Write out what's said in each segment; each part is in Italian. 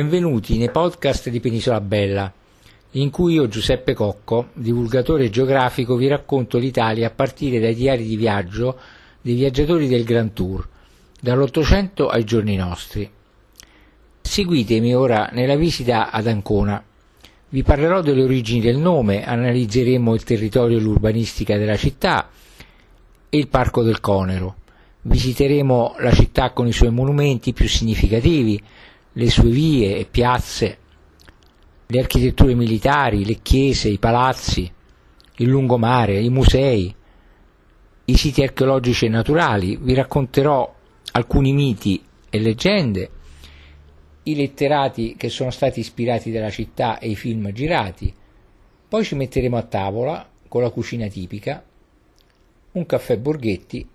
Benvenuti nei podcast di Penisola Bella, in cui io, Giuseppe Cocco, divulgatore geografico, vi racconto l'Italia a partire dai diari di viaggio dei viaggiatori del Grand Tour, dall'Ottocento ai giorni nostri. Seguitemi ora nella visita ad Ancona. Vi parlerò delle origini del nome, analizzeremo il territorio e l'urbanistica della città e il Parco del Conero. Visiteremo la città con i suoi monumenti più significativi, le sue vie e piazze, le architetture militari, le chiese, i palazzi, il lungomare, i musei, i siti archeologici e naturali, vi racconterò alcuni miti e leggende, i letterati che sono stati ispirati dalla città e i film girati, poi ci metteremo a tavola con la cucina tipica, un caffè Borghetti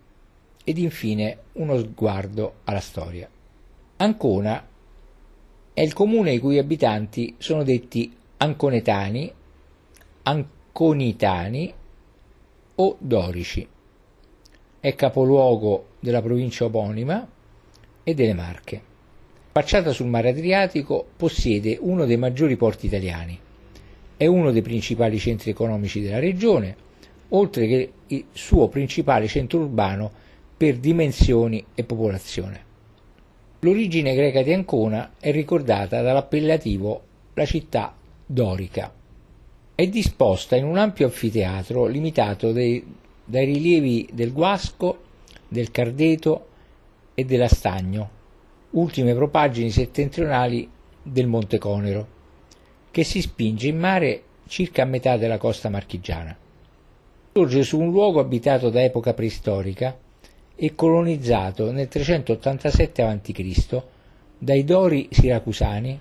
ed infine uno sguardo alla storia. Ancona è il comune i cui abitanti sono detti anconetani, anconitani o dorici. È capoluogo della provincia omonima e delle Marche. Facciata sul mare Adriatico, possiede uno dei maggiori porti italiani. È uno dei principali centri economici della regione, oltre che il suo principale centro urbano per dimensioni e popolazione. L'origine greca di Ancona è ricordata dall'appellativo la città dorica. È disposta in un ampio anfiteatro limitato dei, dai rilievi del Guasco, del Cardeto e dell'Astagno, ultime propaggini settentrionali del Monte Conero, che si spinge in mare circa a metà della costa marchigiana. Sorge su un luogo abitato da epoca preistorica e colonizzato nel 387 a.C. dai Dori siracusani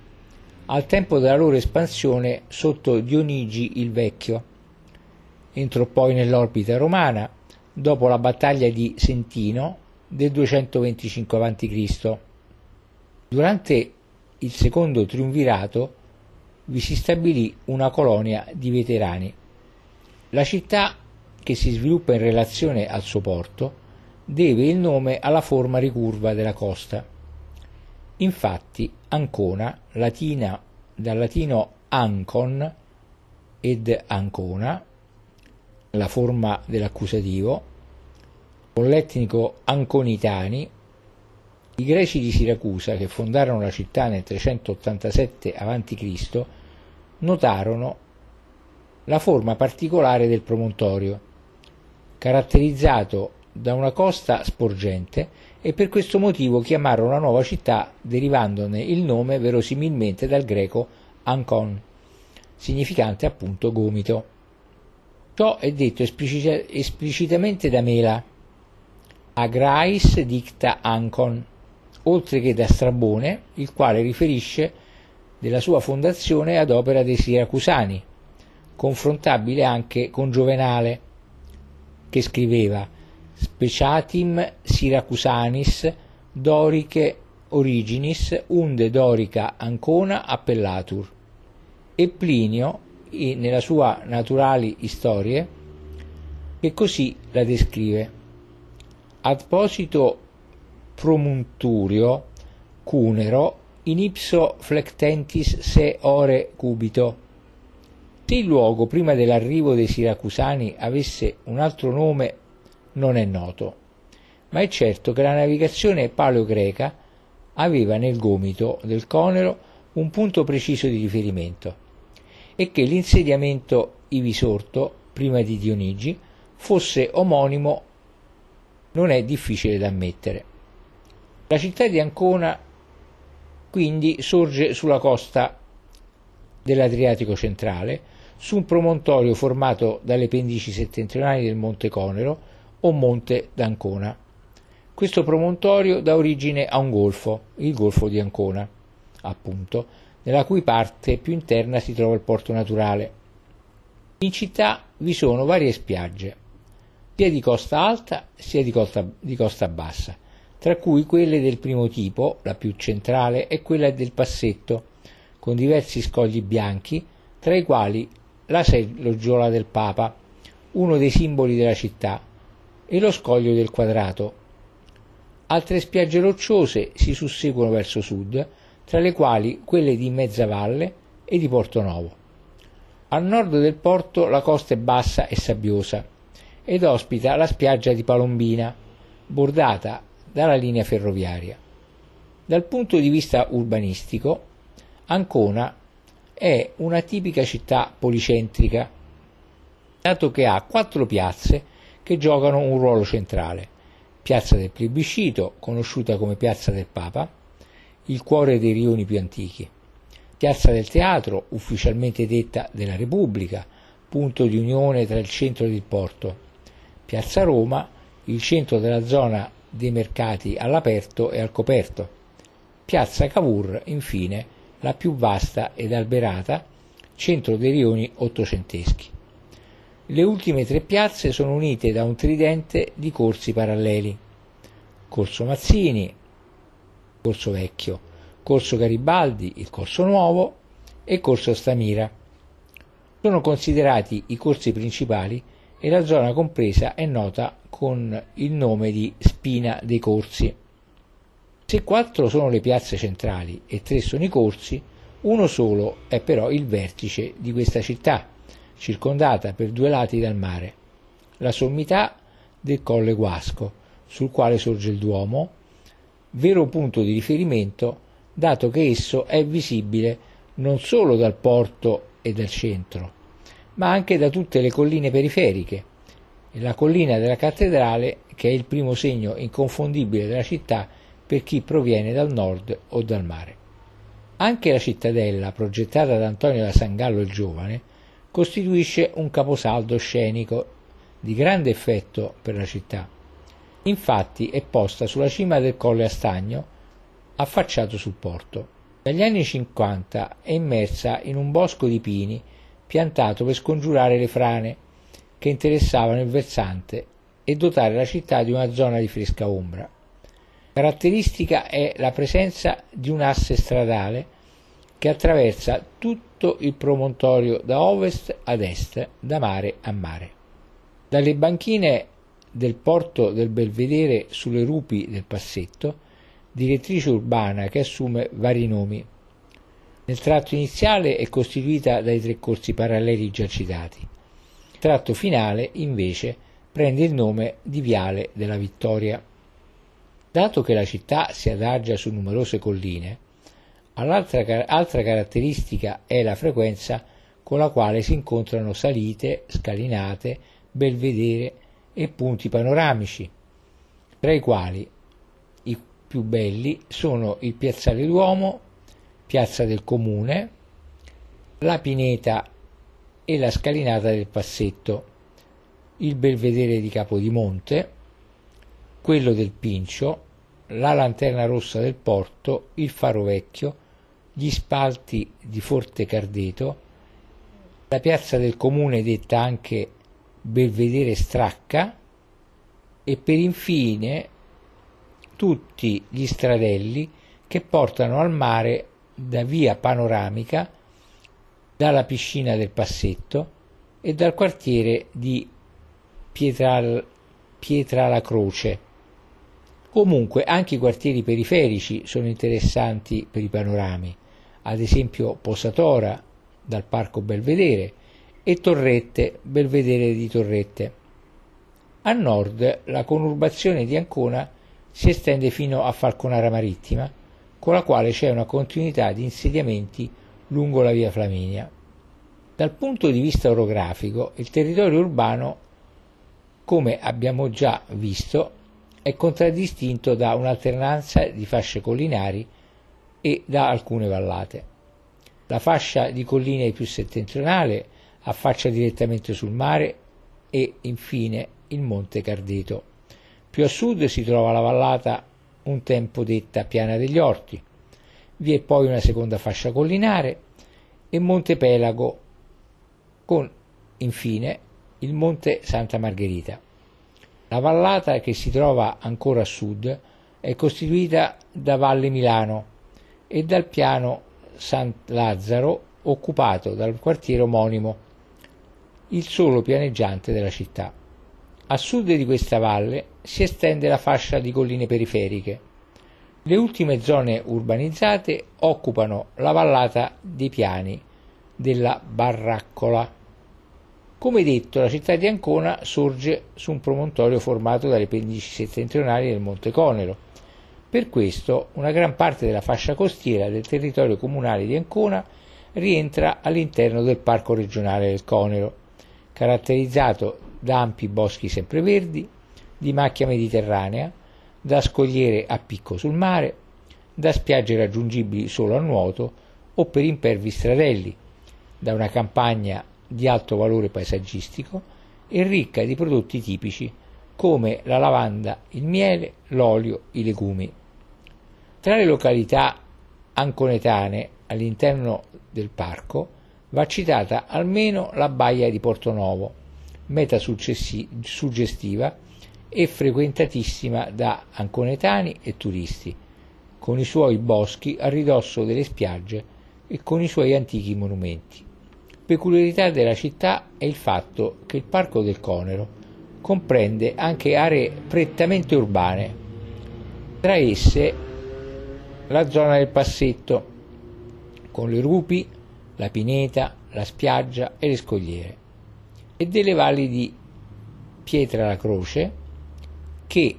al tempo della loro espansione sotto Dionigi il Vecchio. Entrò poi nell'orbita romana dopo la battaglia di Sentino del 225 a.C. Durante il secondo triumvirato vi si stabilì una colonia di veterani. La città, che si sviluppa in relazione al suo porto, deve il nome alla forma ricurva della costa. Infatti Ancona, latina, dal latino ancon ed ancona, la forma dell'accusativo, con l'etnico anconitani, i greci di Siracusa, che fondarono la città nel 387 a.C., notarono la forma particolare del promontorio, caratterizzato da una costa sporgente e per questo motivo chiamarono la nuova città derivandone il nome verosimilmente dal greco Ancon, significante appunto gomito. Ciò è detto esplicit- esplicitamente da Mela, Agrais dicta Ancon, oltre che da Strabone, il quale riferisce della sua fondazione ad opera dei Siracusani, confrontabile anche con Giovenale, che scriveva speciatim Syracusanis Doriche originis unde Dorica Ancona appellatur. E Plinio nella sua Naturali Historie che così la descrive. Ad posito promunturio cunero in ipso flectentis se ore cubito. Se il luogo prima dell'arrivo dei siracusani avesse un altro nome non è noto, ma è certo che la navigazione paleogreca aveva nel gomito del Conero un punto preciso di riferimento e che l'insediamento ivi sorto, prima di Dionigi, fosse omonimo non è difficile da ammettere. La città di Ancona quindi sorge sulla costa dell'Adriatico centrale, su un promontorio formato dalle pendici settentrionali del Monte Conero, o Monte d'Ancona. Questo promontorio dà origine a un golfo, il Golfo di Ancona, appunto, nella cui parte più interna si trova il porto naturale. In città vi sono varie spiagge, sia di costa alta sia di costa, di costa bassa, tra cui quelle del primo tipo, la più centrale, e quella del Passetto, con diversi scogli bianchi, tra i quali la seggiola del Papa, uno dei simboli della città, e lo scoglio del quadrato. Altre spiagge rocciose si susseguono verso sud, tra le quali quelle di Mezzavalle e di Porto Novo. Al nord del porto la costa è bassa e sabbiosa ed ospita la spiaggia di Palombina, bordata dalla linea ferroviaria. Dal punto di vista urbanistico, Ancona è una tipica città policentrica, dato che ha quattro piazze che giocano un ruolo centrale. Piazza del Plebiscito, conosciuta come Piazza del Papa, il cuore dei rioni più antichi. Piazza del Teatro, ufficialmente detta della Repubblica, punto di unione tra il centro ed il porto. Piazza Roma, il centro della zona dei mercati all'aperto e al coperto. Piazza Cavour, infine, la più vasta ed alberata, centro dei rioni ottocenteschi. Le ultime tre piazze sono unite da un tridente di corsi paralleli. Corso Mazzini, Corso Vecchio, Corso Garibaldi, il Corso Nuovo e Corso Stamira. Sono considerati i corsi principali e la zona compresa è nota con il nome di Spina dei Corsi. Se quattro sono le piazze centrali e tre sono i corsi, uno solo è però il vertice di questa città, circondata per due lati dal mare, la sommità del Colle Guasco, sul quale sorge il Duomo, vero punto di riferimento dato che esso è visibile non solo dal porto e dal centro, ma anche da tutte le colline periferiche, la collina della cattedrale che è il primo segno inconfondibile della città per chi proviene dal nord o dal mare. Anche la cittadella, progettata da Antonio da Sangallo il Giovane, costituisce un caposaldo scenico di grande effetto per la città. Infatti è posta sulla cima del Colle Astagno, affacciato sul porto. Dagli anni 50 è immersa in un bosco di pini piantato per scongiurare le frane che interessavano il versante e dotare la città di una zona di fresca ombra. Caratteristica è la presenza di un asse stradale che attraversa tutto il promontorio da ovest ad est, da mare a mare. Dalle banchine del porto del Belvedere sulle rupi del Passetto, direttrice urbana che assume vari nomi. Nel tratto iniziale è costituita dai tre corsi paralleli già citati. Il tratto finale, invece, prende il nome di Viale della Vittoria. Dato che la città si adagia su numerose colline, altra caratteristica è la frequenza con la quale si incontrano salite, scalinate, belvedere e punti panoramici, tra i quali i più belli sono il Piazzale Duomo, Piazza del Comune, la Pineta e la scalinata del Passetto, il Belvedere di Capodimonte, quello del Pincio, la lanterna rossa del porto, il faro vecchio, gli spalti di Forte Cardeto, la piazza del comune detta anche Belvedere Stracca e per infine tutti gli stradelli che portano al mare da via panoramica dalla piscina del Passetto e dal quartiere di Pietra, Pietra la Croce. Comunque anche i quartieri periferici sono interessanti per i panorami, ad esempio Posatora dal Parco Belvedere e Torrette, Belvedere di Torrette. A nord la conurbazione di Ancona si estende fino a Falconara Marittima, con la quale c'è una continuità di insediamenti lungo la via Flaminia. Dal punto di vista orografico, il territorio urbano, come abbiamo già visto, è contraddistinto da un'alternanza di fasce collinari e da alcune vallate. La fascia di colline più settentrionale affaccia direttamente sul mare e infine il monte Cardeto. Più a sud si trova la vallata un tempo detta Piana degli Orti. Vi è poi una seconda fascia collinare e Monte Pelago con infine il Monte Santa Margherita. La vallata che si trova ancora a sud è costituita da Valle Milano e dal piano San Lazzaro occupato dal quartiere omonimo, il solo pianeggiante della città. A sud di questa valle si estende la fascia di colline periferiche, Le ultime zone urbanizzate occupano la vallata dei piani della Barraccola. Come detto, la città di Ancona sorge su un promontorio formato dalle pendici settentrionali del Monte Conero. Per questo una gran parte della fascia costiera del territorio comunale di Ancona rientra all'interno del Parco regionale del Conero, caratterizzato da ampi boschi sempreverdi, di macchia mediterranea, da scogliere a picco sul mare, da spiagge raggiungibili solo a nuoto o per impervi stradelli, da una campagna di alto valore paesaggistico e ricca di prodotti tipici come la lavanda, il miele, l'olio, i legumi. Tra le località anconetane all'interno del parco va citata almeno la baia di Portonovo, meta suggestiva e frequentatissima da anconetani e turisti, con i suoi boschi a ridosso delle spiagge e con i suoi antichi monumenti. Peculiarità della città è il fatto che il Parco del Conero comprende anche aree prettamente urbane, tra esse la zona del Passetto, con le rupi, la pineta, la spiaggia e le scogliere, e delle valli di Pietra la Croce, che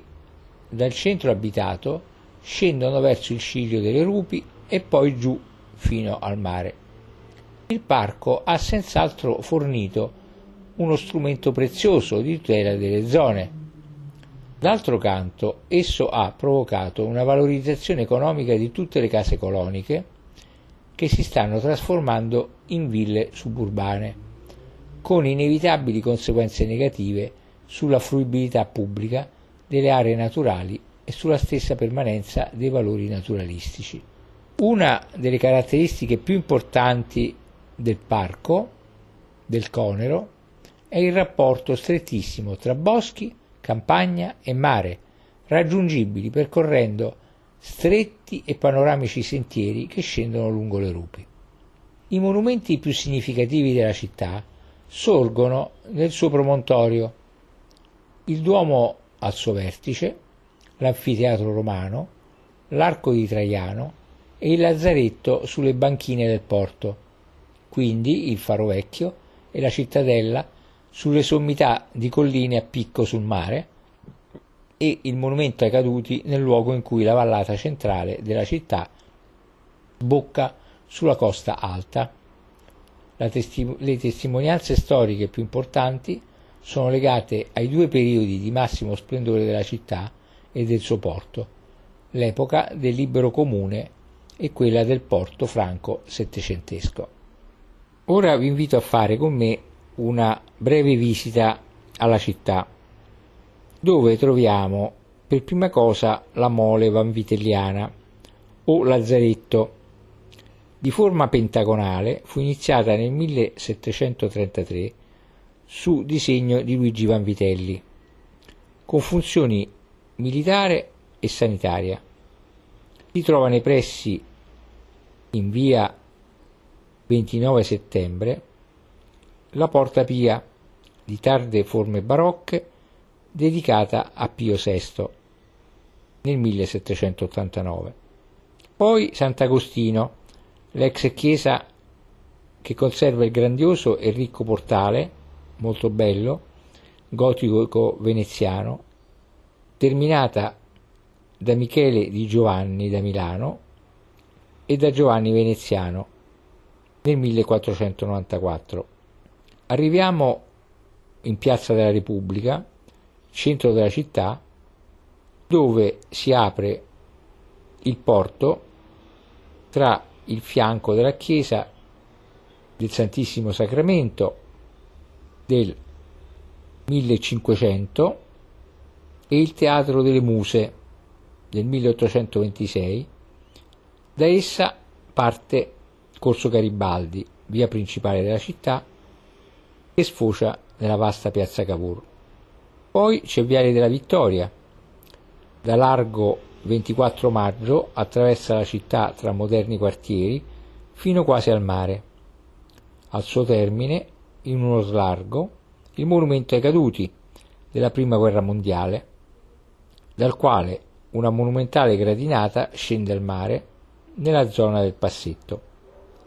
dal centro abitato scendono verso il ciglio delle rupi e poi giù fino al mare. Il parco ha senz'altro fornito uno strumento prezioso di tutela delle zone. D'altro canto, esso ha provocato una valorizzazione economica di tutte le case coloniche che si stanno trasformando in ville suburbane, con inevitabili conseguenze negative sulla fruibilità pubblica delle aree naturali e sulla stessa permanenza dei valori naturalistici. Una delle caratteristiche più importanti del parco, del Conero, è il rapporto strettissimo tra boschi, campagna e mare, raggiungibili percorrendo stretti e panoramici sentieri che scendono lungo le rupi. I monumenti più significativi della città sorgono nel suo promontorio. Il Duomo al suo vertice, l'anfiteatro romano, l'arco di Traiano e il lazzaretto sulle banchine del porto, quindi il faro vecchio e la cittadella sulle sommità di colline a picco sul mare e il monumento ai caduti nel luogo in cui la vallata centrale della città bocca sulla costa alta. Testi- le testimonianze storiche più importanti sono legate ai due periodi di massimo splendore della città e del suo porto, l'epoca del libero comune e quella del porto franco settecentesco. Ora vi invito a fare con me una breve visita alla città, dove troviamo per prima cosa la mole vanvitelliana o lazzaretto. Di forma pentagonale fu iniziata nel 1733 su disegno di Luigi Vanvitelli, con funzioni militare e sanitaria. Si trova nei pressi in via 29 settembre la Porta Pia di tarde forme barocche dedicata a Pio VI nel 1789. Poi Sant'Agostino, l'ex chiesa che conserva il grandioso e ricco portale molto bello, gotico veneziano, terminata da Michele di Giovanni da Milano e da Giovanni Veneziano nel 1494. Arriviamo in Piazza della Repubblica, centro della città, dove si apre il porto tra il fianco della chiesa del Santissimo Sacramento del 1500 e il Teatro delle Muse del 1826. Da essa parte Corso Garibaldi, via principale della città, che sfocia nella vasta piazza Cavour. Poi c'è Viale della Vittoria, da largo 24 maggio attraversa la città tra moderni quartieri fino quasi al mare. Al suo termine in uno slargo il monumento ai caduti della prima guerra mondiale, dal quale una monumentale gradinata scende al mare nella zona del passetto.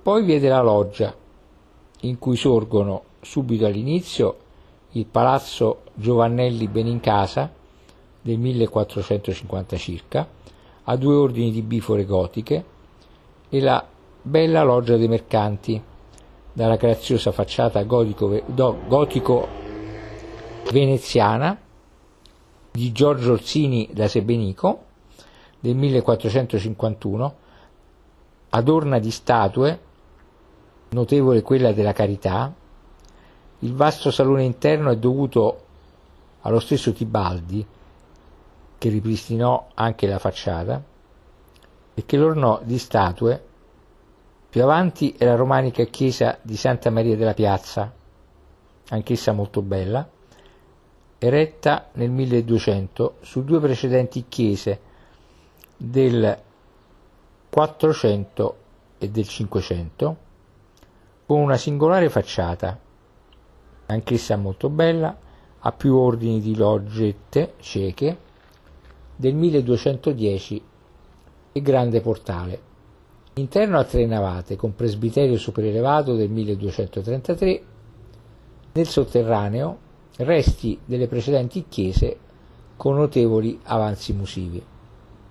Poi vede la loggia, in cui sorgono subito all'inizio il palazzo Giovannelli Benincasa del 1450 circa, a due ordini di bifore gotiche, e la bella loggia dei mercanti, dalla graziosa facciata gotico, gotico veneziana di Giorgio Orsini da Sebenico del 1451, adorna di statue, notevole quella della Carità, il vasto salone interno è dovuto allo stesso Tibaldi, che ripristinò anche la facciata, e che l'ornò di statue. Più avanti è la romanica chiesa di Santa Maria della Piazza, anch'essa molto bella, eretta nel 1200 su due precedenti chiese del 400 e del 500, con una singolare facciata, anch'essa molto bella, a più ordini di loggette cieche, del 1210 e grande portale. Interno a tre navate, con presbiterio sopraelevato del 1233, nel sotterraneo resti delle precedenti chiese con notevoli avanzi musivi.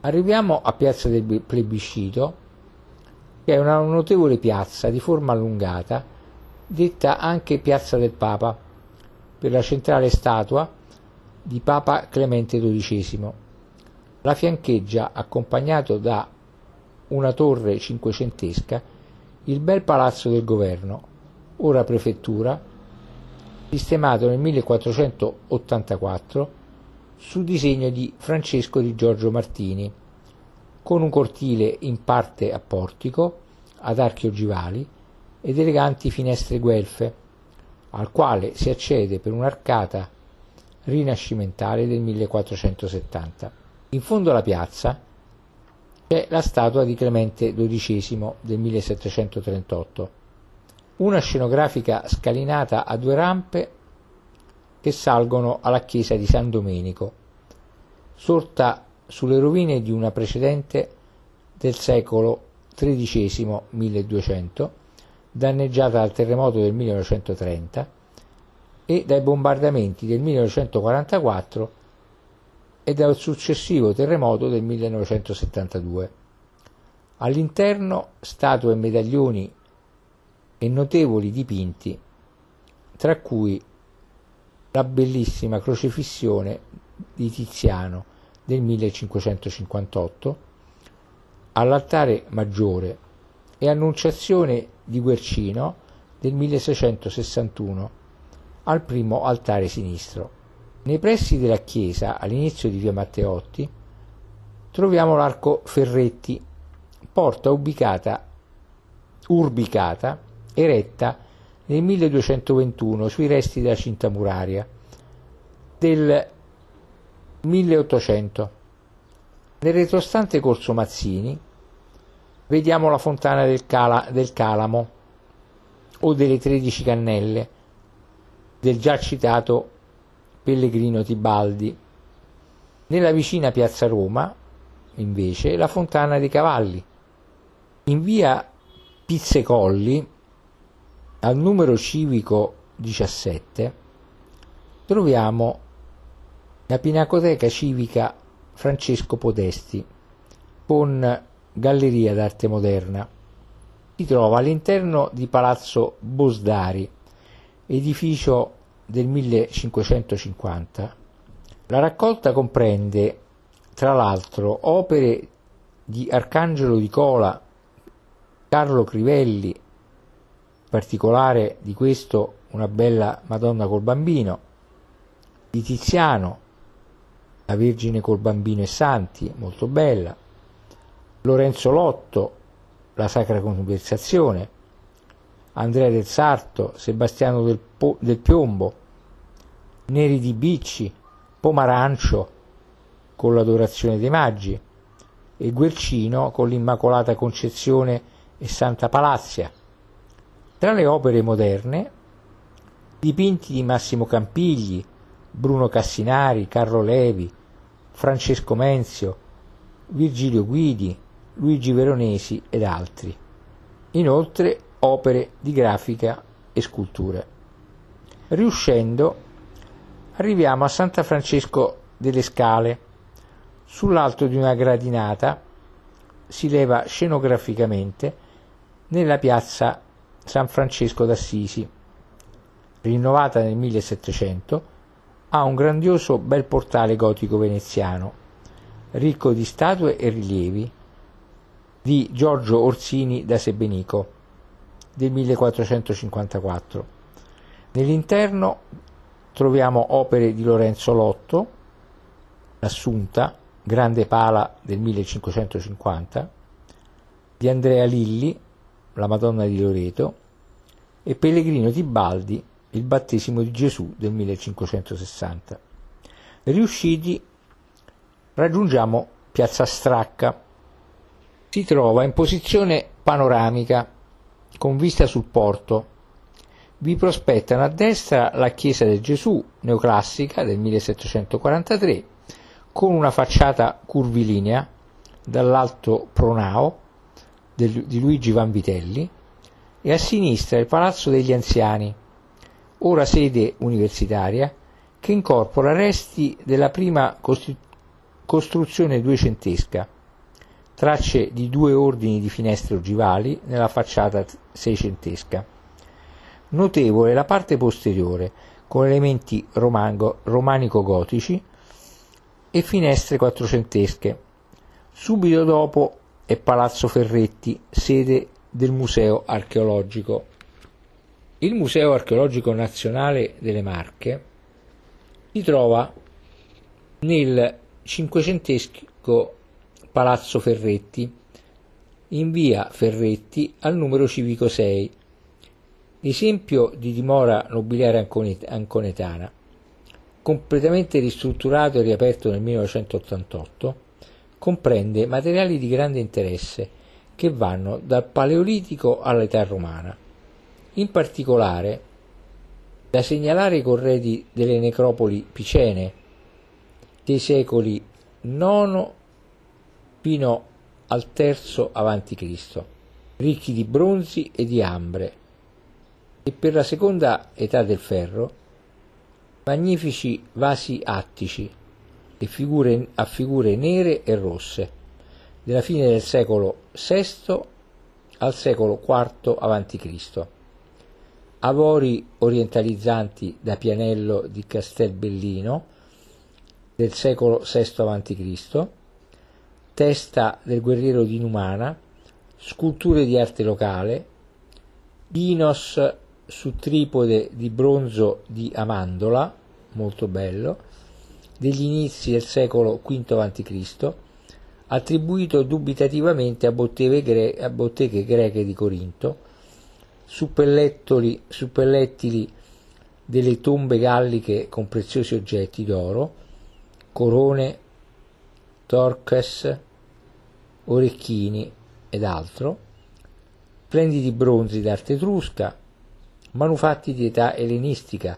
Arriviamo a Piazza del Plebiscito, che è una notevole piazza di forma allungata, detta anche Piazza del Papa, per la centrale statua di Papa Clemente XII. La fiancheggia, accompagnato da una torre cinquecentesca, il bel palazzo del governo, ora prefettura, sistemato nel 1484 su disegno di Francesco di Giorgio Martini, con un cortile in parte a portico, ad archi ogivali ed eleganti finestre guelfe, al quale si accede per un'arcata rinascimentale del 1470. In fondo alla piazza c'è la statua di Clemente XII del 1738, una scenografica scalinata a due rampe che salgono alla chiesa di San Domenico, sorta sulle rovine di una precedente del secolo XIII 1200, danneggiata dal terremoto del 1930 e dai bombardamenti del 1944 e dal successivo terremoto del 1972. All'interno statue e medaglioni e notevoli dipinti, tra cui la bellissima crocifissione di Tiziano del 1558 all'altare maggiore e Annunciazione di Guercino del 1661 al primo altare sinistro. Nei pressi della chiesa, all'inizio di via Matteotti, troviamo l'arco Ferretti, porta ubicata, urbicata eretta nel 1221 sui resti della cinta muraria del 1800. Nel retrostante corso Mazzini vediamo la fontana del, Cala, del Calamo o delle tredici cannelle del già citato Pellegrino Tibaldi. Nella vicina piazza Roma, invece, la fontana dei cavalli. In via Pizzecolli al numero civico 17 troviamo la Pinacoteca Civica Francesco Podesti con Galleria d'arte moderna. Si trova all'interno di Palazzo Bosdari, edificio del 1550. La raccolta comprende, tra l'altro, opere di Arcangelo di Cola, Carlo Crivelli, particolare di questo una bella Madonna col bambino, di Tiziano, la Vergine col bambino e santi, molto bella, Lorenzo Lotto, la Sacra Conversazione, Andrea del Sarto, Sebastiano del, po- del Piombo, Neri di Bicci, Pomarancio con l'Adorazione dei Maggi e Guercino con l'Immacolata Concezione e Santa Palazia. Tra le opere moderne, dipinti di Massimo Campigli, Bruno Cassinari, Carlo Levi, Francesco Menzio, Virgilio Guidi, Luigi Veronesi ed altri. Inoltre opere di grafica e sculture. Riuscendo, arriviamo a Santa Francesco delle Scale. Sull'alto di una gradinata si leva scenograficamente nella piazza San Francesco d'Assisi, rinnovata nel 1700, ha un grandioso bel portale gotico veneziano, ricco di statue e rilievi, di Giorgio Orsini da Sebenico del 1454. Nell'interno troviamo opere di Lorenzo Lotto, l'Assunta, Grande Pala del 1550, di Andrea Lilli, la Madonna di Loreto, e Pellegrino Tibaldi, il battesimo di Gesù del 1560. Riusciti, raggiungiamo Piazza Stracca. Si trova in posizione panoramica, con vista sul porto. Vi prospettano a destra la chiesa del Gesù neoclassica del 1743, con una facciata curvilinea dall'alto pronao di Luigi Vanvitelli e a sinistra il Palazzo degli Anziani, ora sede universitaria, che incorpora resti della prima costru- costruzione duecentesca, tracce di due ordini di finestre ogivali nella facciata seicentesca. Notevole la parte posteriore, con elementi romanico-gotici e finestre quattrocentesche. Subito dopo è Palazzo Ferretti, sede del Museo archeologico. Il Museo archeologico nazionale delle Marche si trova nel cinquecentesco Palazzo Ferretti, in via Ferretti al numero civico 6, esempio di dimora nobiliare anconetana, completamente ristrutturato e riaperto nel 1988 comprende materiali di grande interesse che vanno dal Paleolitico all'età romana. In particolare, da segnalare i corredi delle necropoli picene dei secoli IX fino al III a.C., ricchi di bronzi e di ambre, e per la seconda età del ferro magnifici vasi attici e figure, a figure nere e rosse, della fine del secolo VI al secolo IV a.C. Avori orientalizzanti da Pianello di Castelbellino del secolo VI a.C., testa del guerriero di Numana, sculture di arte locale, dinos su tripode di bronzo di Amandola, molto bello, degli inizi del secolo V a.C., attribuito dubitativamente a botteghe, gre- a botteghe greche di Corinto, suppellettili delle tombe galliche con preziosi oggetti d'oro, corone, torques, orecchini ed altro, splendidi bronzi d'arte etrusca, manufatti di età ellenistica,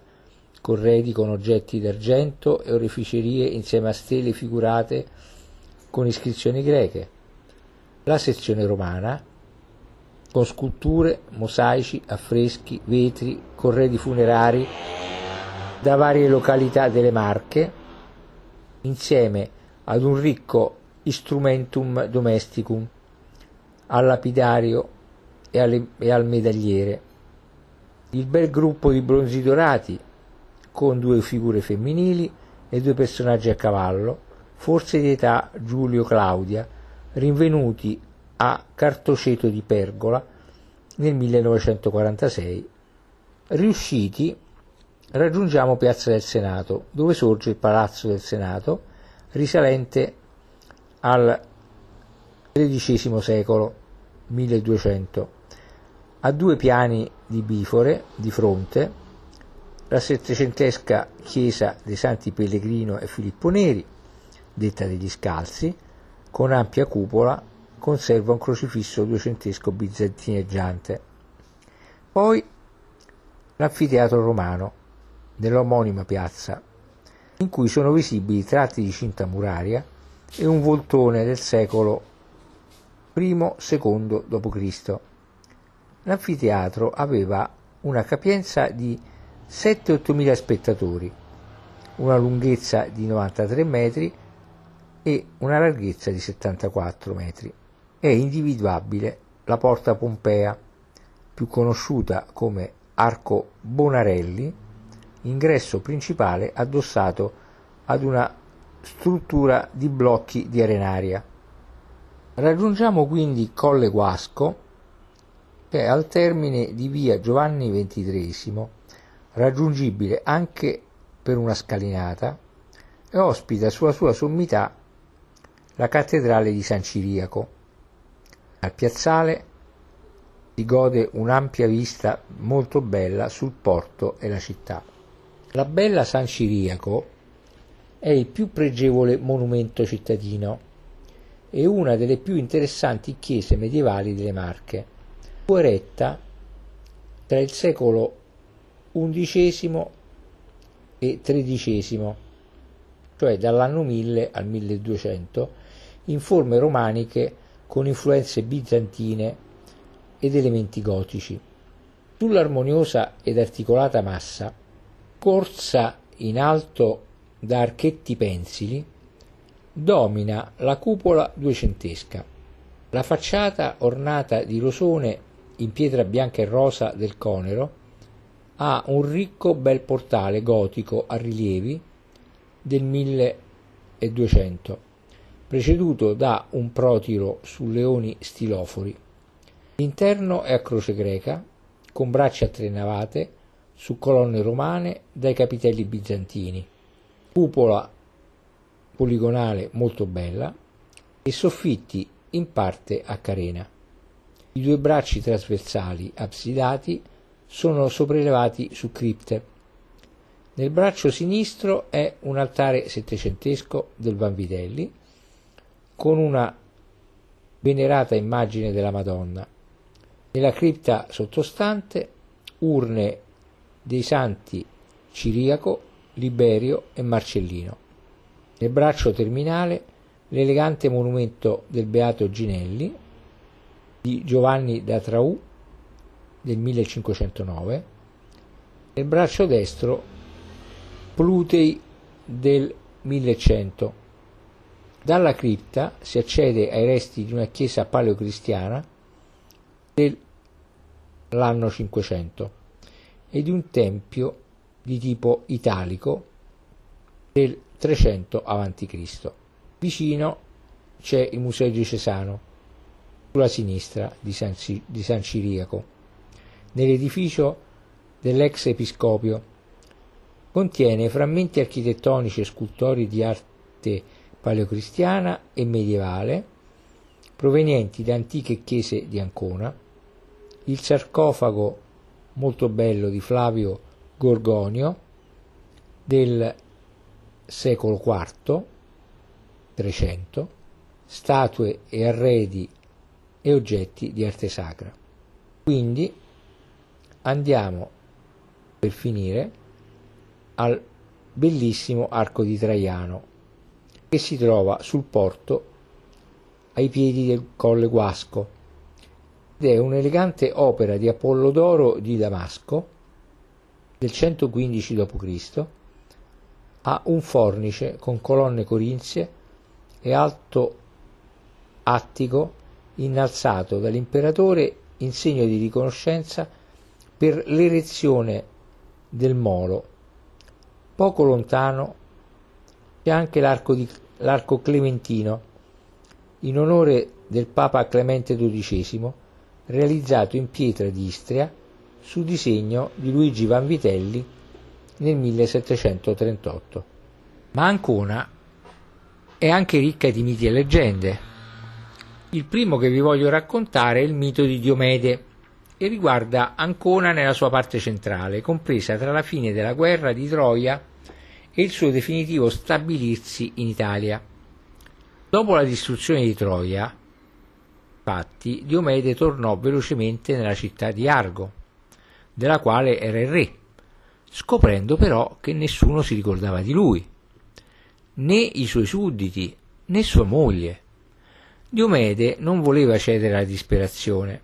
corredi con oggetti d'argento e oreficerie insieme a stele figurate con iscrizioni greche, la sezione romana con sculture, mosaici, affreschi, vetri, corredi funerari da varie località delle Marche, insieme ad un ricco instrumentum domesticum, al lapidario e, alle, e al medagliere. Il bel gruppo di bronzi dorati con due figure femminili e due personaggi a cavallo, forse di età Giulio Claudia, rinvenuti a Cartoceto di Pergola nel 1946. Riusciti, raggiungiamo Piazza del Senato, dove sorge il Palazzo del Senato, risalente al XIII secolo, 1200, a due piani di bifore di fronte, la settecentesca chiesa dei Santi Pellegrino e Filippo Neri, detta degli Scalzi, con ampia cupola, conserva un crocifisso duecentesco bizantineggiante. Poi l'anfiteatro romano, nell'omonima piazza, in cui sono visibili tratti di cinta muraria e un voltone del secolo I-II d.C. L'anfiteatro aveva una capienza di 7-8 mila spettatori, una lunghezza di 93 metri e una larghezza di 74 metri. È individuabile la porta Pompea, più conosciuta come Arco Bonarelli, ingresso principale addossato ad una struttura di blocchi di arenaria. Raggiungiamo quindi Colle Guasco, che è al termine di via Giovanni XXIII, raggiungibile anche per una scalinata, e ospita sulla sua sommità la cattedrale di San Ciriaco. Al piazzale si gode un'ampia vista molto bella sul porto e la città. La bella San Ciriaco è il più pregevole monumento cittadino e una delle più interessanti chiese medievali delle Marche. Fu eretta tra il secolo XI e XIII, cioè dall'anno 1000 al 1200, in forme romaniche con influenze bizantine ed elementi gotici. Sull'armoniosa ed articolata massa corsa in alto da archetti pensili, domina la cupola duecentesca. La facciata ornata di rosone in pietra bianca e rosa del conero ha un ricco bel portale gotico a rilievi del 1200, preceduto da un protiro su leoni stilofori. L'interno è a croce greca, con braccia a tre navate, su colonne romane dai capitelli bizantini, cupola poligonale molto bella e soffitti in parte a carena. I due bracci trasversali absidati sono sopraelevati su cripte. Nel braccio sinistro è un altare settecentesco del Vanvitelli con una venerata immagine della Madonna. Nella cripta sottostante urne dei santi Ciriaco, Liberio e Marcellino. Nel braccio terminale l'elegante monumento del Beato Ginelli di Giovanni da Traù del 1509, nel braccio destro Plutei del 1100. Dalla cripta si accede ai resti di una chiesa paleocristiana dell'anno 500 e di un tempio di tipo italico del 300 a.C. Vicino c'è il Museo diocesano, sulla sinistra di San, di San Ciriaco, nell'edificio dell'ex episcopio. Contiene frammenti architettonici e scultori di arte paleocristiana e medievale provenienti da antiche chiese di Ancona, il sarcofago molto bello di Flavio Gorgonio del secolo IV 300 statue e arredi e oggetti di arte sacra. Quindi andiamo per finire al bellissimo arco di Traiano che si trova sul porto ai piedi del colle Guasco ed è un'elegante opera di Apollodoro di Damasco del 115 d.C. Ha un fornice con colonne corinzie e alto attico innalzato dall'imperatore in segno di riconoscenza per l'erezione del molo. Poco lontano c'è anche l'arco, di, l'arco clementino in onore del Papa Clemente XII realizzato in pietra di Istria su disegno di Luigi Vanvitelli nel 1738. Ma Ancona è anche ricca di miti e leggende. Il primo che vi voglio raccontare è il mito di Diomede e riguarda Ancona nella sua parte centrale, compresa tra la fine della guerra di Troia e il suo definitivo stabilirsi in Italia. Dopo la distruzione di Troia, Infatti Diomede tornò velocemente nella città di Argo, della quale era il re, scoprendo però che nessuno si ricordava di lui, né i suoi sudditi, né sua moglie. Diomede non voleva cedere alla disperazione,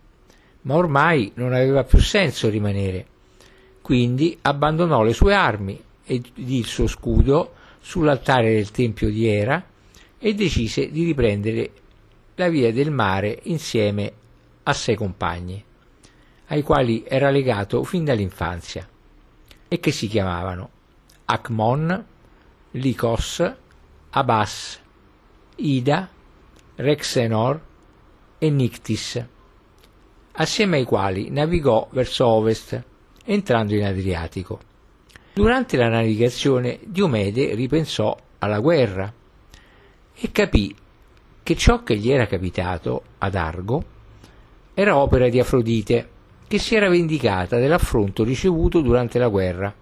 ma ormai non aveva più senso rimanere. Quindi abbandonò le sue armi ed il suo scudo sull'altare del tempio di Era e decise di riprendere la via del mare insieme a sei compagni, ai quali era legato fin dall'infanzia, e che si chiamavano Acmon, Lycos, Abbas, Ida, Rexenor e Nictis, assieme ai quali navigò verso ovest, entrando in Adriatico. Durante la navigazione Diomede ripensò alla guerra e capì che ciò che gli era capitato ad Argo era opera di Afrodite, che si era vendicata dell'affronto ricevuto durante la guerra.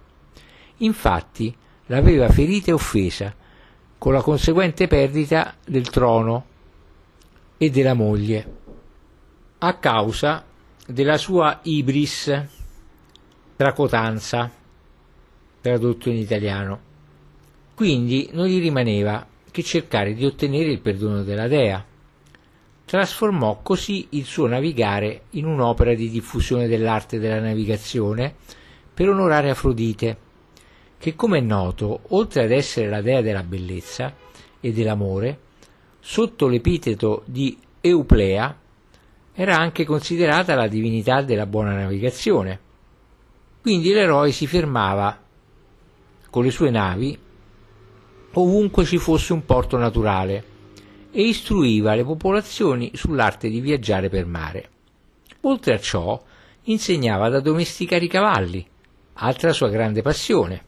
Infatti l'aveva ferita e offesa, con la conseguente perdita del trono e della moglie, a causa della sua ibris, tracotanza, tradotto in italiano. Quindi non gli rimaneva che cercare di ottenere il perdono della dea. Trasformò così il suo navigare in un'opera di diffusione dell'arte della navigazione per onorare Afrodite, che come è noto, oltre ad essere la dea della bellezza e dell'amore, sotto l'epiteto di Euplea, era anche considerata la divinità della buona navigazione. Quindi l'eroe si fermava con le sue navi ovunque ci fosse un porto naturale e istruiva le popolazioni sull'arte di viaggiare per mare. Oltre a ciò, insegnava ad addomesticare i cavalli, altra sua grande passione.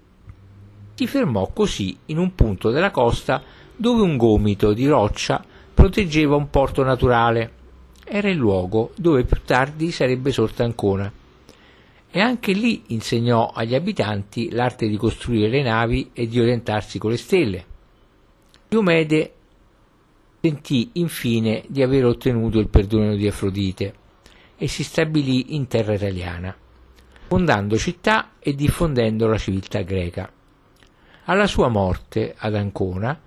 Si fermò così in un punto della costa dove un gomito di roccia proteggeva un porto naturale. Era il luogo dove più tardi sarebbe sorta Ancona. E anche lì insegnò agli abitanti l'arte di costruire le navi e di orientarsi con le stelle. Diomede sentì infine di aver ottenuto il perdono di Afrodite e si stabilì in terra italiana, fondando città e diffondendo la civiltà greca. Alla sua morte ad Ancona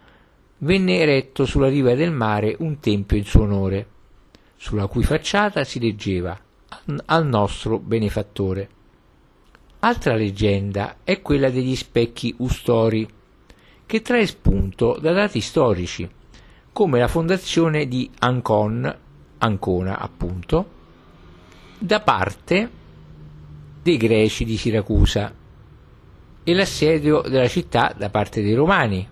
venne eretto sulla riva del mare un tempio in suo onore, sulla cui facciata si leggeva al nostro benefattore. Altra leggenda è quella degli specchi ustori, che trae spunto da dati storici, come la fondazione di Ancon, Ancona appunto, da parte dei greci di Siracusa e l'assedio della città da parte dei romani,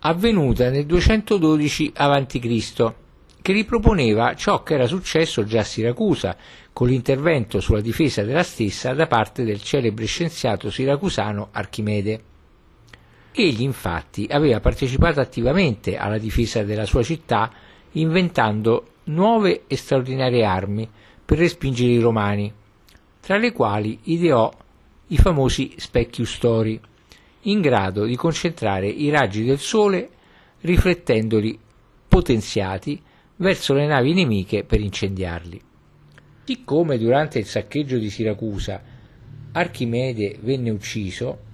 avvenuta nel 212 a.C., che riproponeva ciò che era successo già a Siracusa con l'intervento sulla difesa della stessa da parte del celebre scienziato siracusano Archimede. Egli infatti aveva partecipato attivamente alla difesa della sua città inventando nuove e straordinarie armi per respingere i romani, tra le quali ideò i famosi specchi ustori, in grado di concentrare i raggi del sole riflettendoli potenziati verso le navi nemiche per incendiarli. Siccome durante il saccheggio di Siracusa Archimede venne ucciso,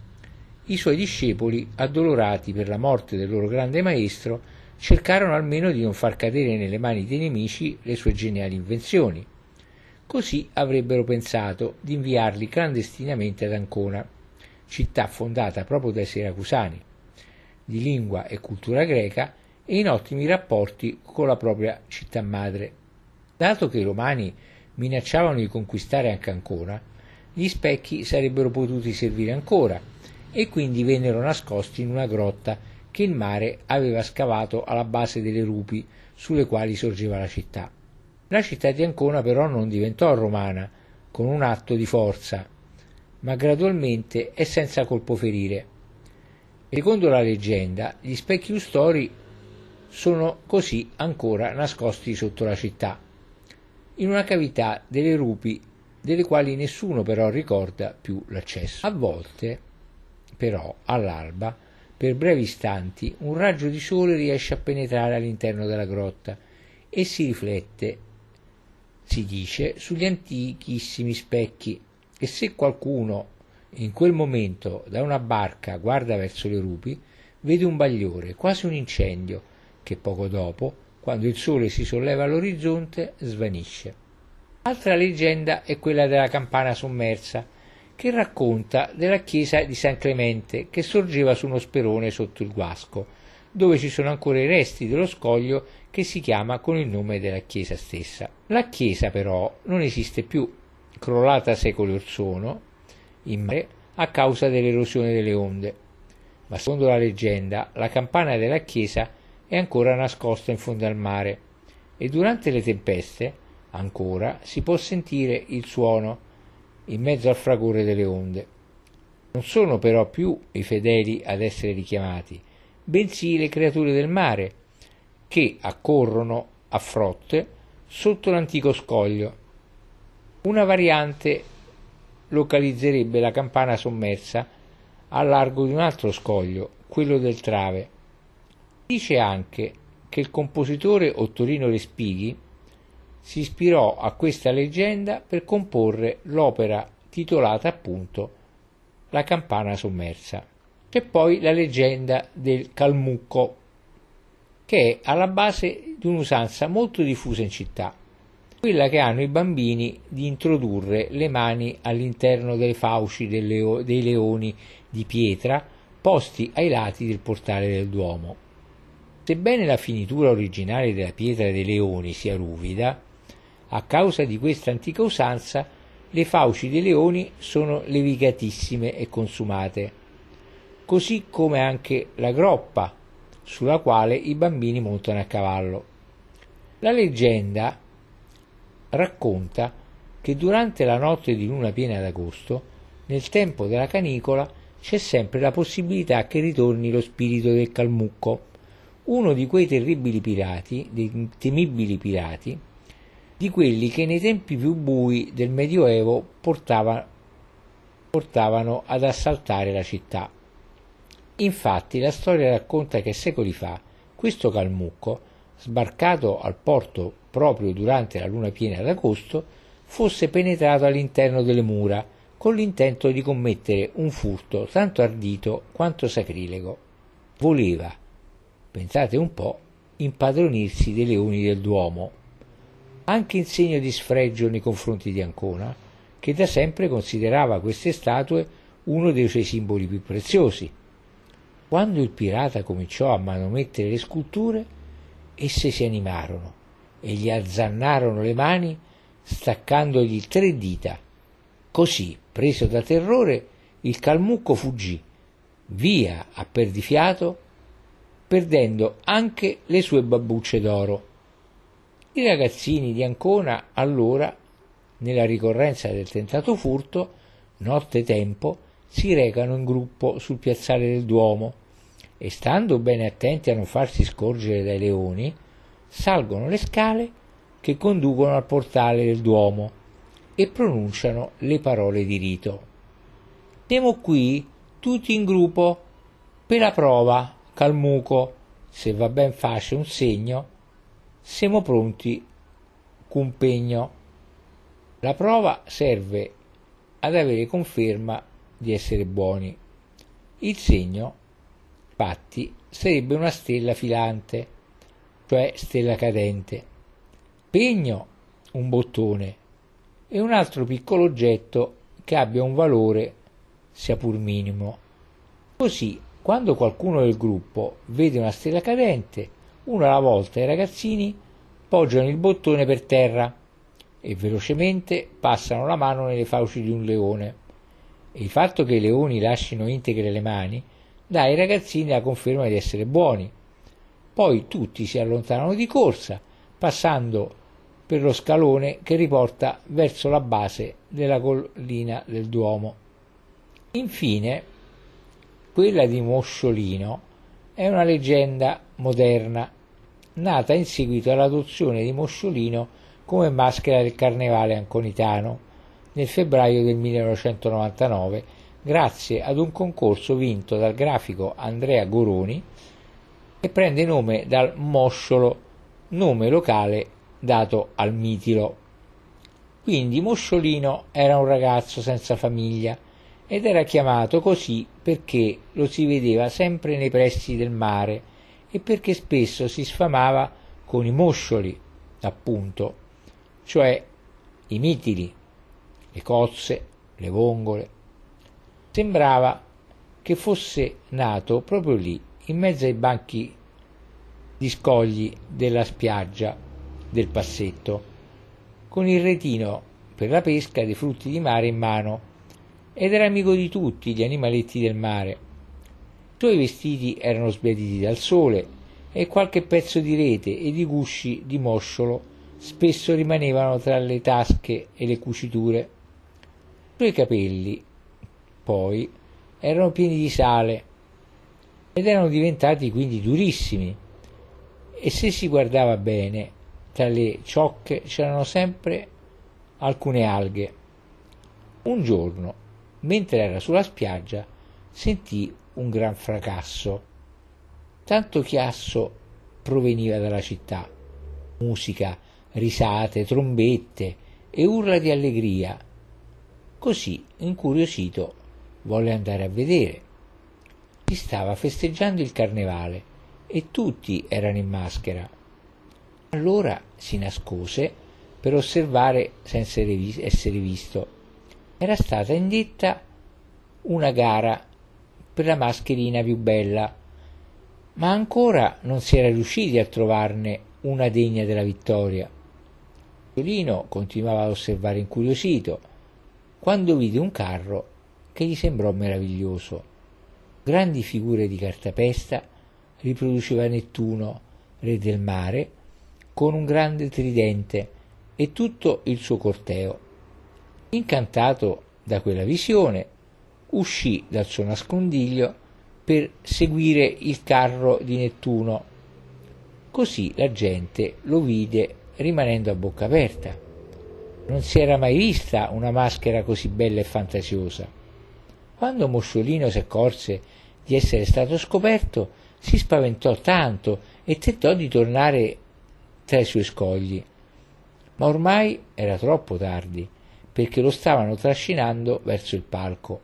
i suoi discepoli, addolorati per la morte del loro grande maestro, cercarono almeno di non far cadere nelle mani dei nemici le sue geniali invenzioni. Così avrebbero pensato di inviarli clandestinamente ad Ancona, città fondata proprio dai siracusani, di lingua e cultura greca e in ottimi rapporti con la propria città madre. Dato che i romani minacciavano di conquistare anche Ancona, gli specchi sarebbero potuti servire ancora e quindi vennero nascosti in una grotta che il mare aveva scavato alla base delle rupi sulle quali sorgeva la città. La città di Ancona però non diventò romana con un atto di forza, ma gradualmente e senza colpo ferire. Secondo la leggenda, gli specchi ustori sono così ancora nascosti sotto la città in una cavità delle rupi delle quali nessuno però ricorda più l'accesso. A volte, però, all'alba, per brevi istanti, un raggio di sole riesce a penetrare all'interno della grotta e si riflette, si dice, sugli antichissimi specchi e se qualcuno in quel momento da una barca guarda verso le rupi, vede un bagliore, quasi un incendio, che poco dopo, quando il sole si solleva all'orizzonte, svanisce. Altra leggenda è quella della campana sommersa, che racconta della chiesa di San Clemente che sorgeva su uno sperone sotto il Guasco, dove ci sono ancora i resti dello scoglio che si chiama con il nome della chiesa stessa. La chiesa però non esiste più, crollata secoli or sono, in mare a causa dell'erosione delle onde. Ma secondo la leggenda la campana della chiesa è ancora nascosta in fondo al mare e durante le tempeste ancora si può sentire il suono in mezzo al fragore delle onde. Non sono però più i fedeli ad essere richiamati, bensì le creature del mare, che accorrono a frotte sotto l'antico scoglio. Una variante localizzerebbe la campana sommersa al largo di un altro scoglio, quello del Trave. Dice anche che il compositore Ottorino Respighi si ispirò a questa leggenda per comporre l'opera titolata appunto La campana sommersa. C'è poi la leggenda del calmucco, che è alla base di un'usanza molto diffusa in città, quella che hanno i bambini di introdurre le mani all'interno delle fauci dei leoni di pietra posti ai lati del portale del Duomo. Sebbene la finitura originale della pietra dei leoni sia ruvida, a causa di questa antica usanza le fauci dei leoni sono levicatissime e consumate così come anche la groppa sulla quale i bambini montano a cavallo. La leggenda racconta che durante la notte di luna piena d'agosto, nel tempo della canicola, c'è sempre la possibilità che ritorni lo spirito del calmucco, uno di quei terribili pirati, dei temibili pirati, di quelli che nei tempi più bui del Medioevo portava, portavano ad assaltare la città. Infatti la storia racconta che secoli fa questo calmucco, sbarcato al porto proprio durante la luna piena d'agosto, fosse penetrato all'interno delle mura con l'intento di commettere un furto tanto ardito quanto sacrilego. Voleva, pensate un po', impadronirsi dei leoni del Duomo, anche in segno di sfregio nei confronti di Ancona, che da sempre considerava queste statue uno dei suoi simboli più preziosi. Quando il pirata cominciò a manomettere le sculture, esse si animarono e gli azzannarono le mani staccandogli tre dita. Così, preso da terrore, il calmucco fuggì, via a perdifiato, perdendo anche le sue babbucce d'oro. I ragazzini di Ancona allora, nella ricorrenza del tentato furto, notte tempo, si recano in gruppo sul piazzale del Duomo e stando bene attenti a non farsi scorgere dai leoni, salgono le scale che conducono al portale del Duomo e pronunciano le parole di rito. Siamo qui tutti in gruppo per la prova, Calmuco, se va ben face un segno, siamo pronti con pegno. La prova serve ad avere conferma di essere buoni. Il segno infatti sarebbe una stella filante, cioè stella cadente, pegno un bottone e un altro piccolo oggetto che abbia un valore sia pur minimo. Così, quando qualcuno del gruppo vede una stella cadente, uno alla volta i ragazzini poggiano il bottone per terra e velocemente passano la mano nelle fauci di un leone. E il fatto che i leoni lasciano integre le mani dà ai ragazzini la conferma di essere buoni. Poi tutti si allontanano di corsa, passando per lo scalone che riporta verso la base della collina del Duomo. Infine, quella di Mosciolino è una leggenda moderna, nata in seguito all'adozione di Mosciolino come maschera del carnevale anconitano nel febbraio del 1999 grazie ad un concorso vinto dal grafico Andrea Goroni e prende nome dal Mosciolo, nome locale dato al mitilo. Quindi Mosciolino era un ragazzo senza famiglia ed era chiamato così perché lo si vedeva sempre nei pressi del mare e perché spesso si sfamava con i moscioli, appunto, cioè i mitili, le cozze, le vongole. Sembrava che fosse nato proprio lì, in mezzo ai banchi di scogli della spiaggia del passetto, con il retino per la pesca dei frutti di mare in mano, ed era amico di tutti gli animaletti del mare suoi vestiti erano sbiaditi dal sole e qualche pezzo di rete e di gusci di mosciolo spesso rimanevano tra le tasche e le cuciture. I suoi capelli, poi, erano pieni di sale ed erano diventati quindi durissimi e se si guardava bene tra le ciocche c'erano sempre alcune alghe. Un giorno, mentre era sulla spiaggia, sentì un gran fracasso. Tanto chiasso proveniva dalla città. Musica, risate, trombette e urla di allegria. Così, incuriosito, volle andare a vedere. Si stava festeggiando il carnevale e tutti erano in maschera. Allora si nascose per osservare senza essere visto. Era stata indetta una gara per la mascherina più bella, ma ancora non si era riusciti a trovarne una degna della vittoria. Violino continuava ad osservare incuriosito, quando vide un carro che gli sembrò meraviglioso. Grandi figure di cartapesta riproduceva Nettuno, re del mare, con un grande tridente e tutto il suo corteo. Incantato da quella visione, uscì dal suo nascondiglio per seguire il carro di Nettuno. Così la gente lo vide rimanendo a bocca aperta. Non si era mai vista una maschera così bella e fantasiosa. Quando Mosciolino si accorse di essere stato scoperto, si spaventò tanto e tentò di tornare tra i suoi scogli. Ma ormai era troppo tardi, perché lo stavano trascinando verso il palco.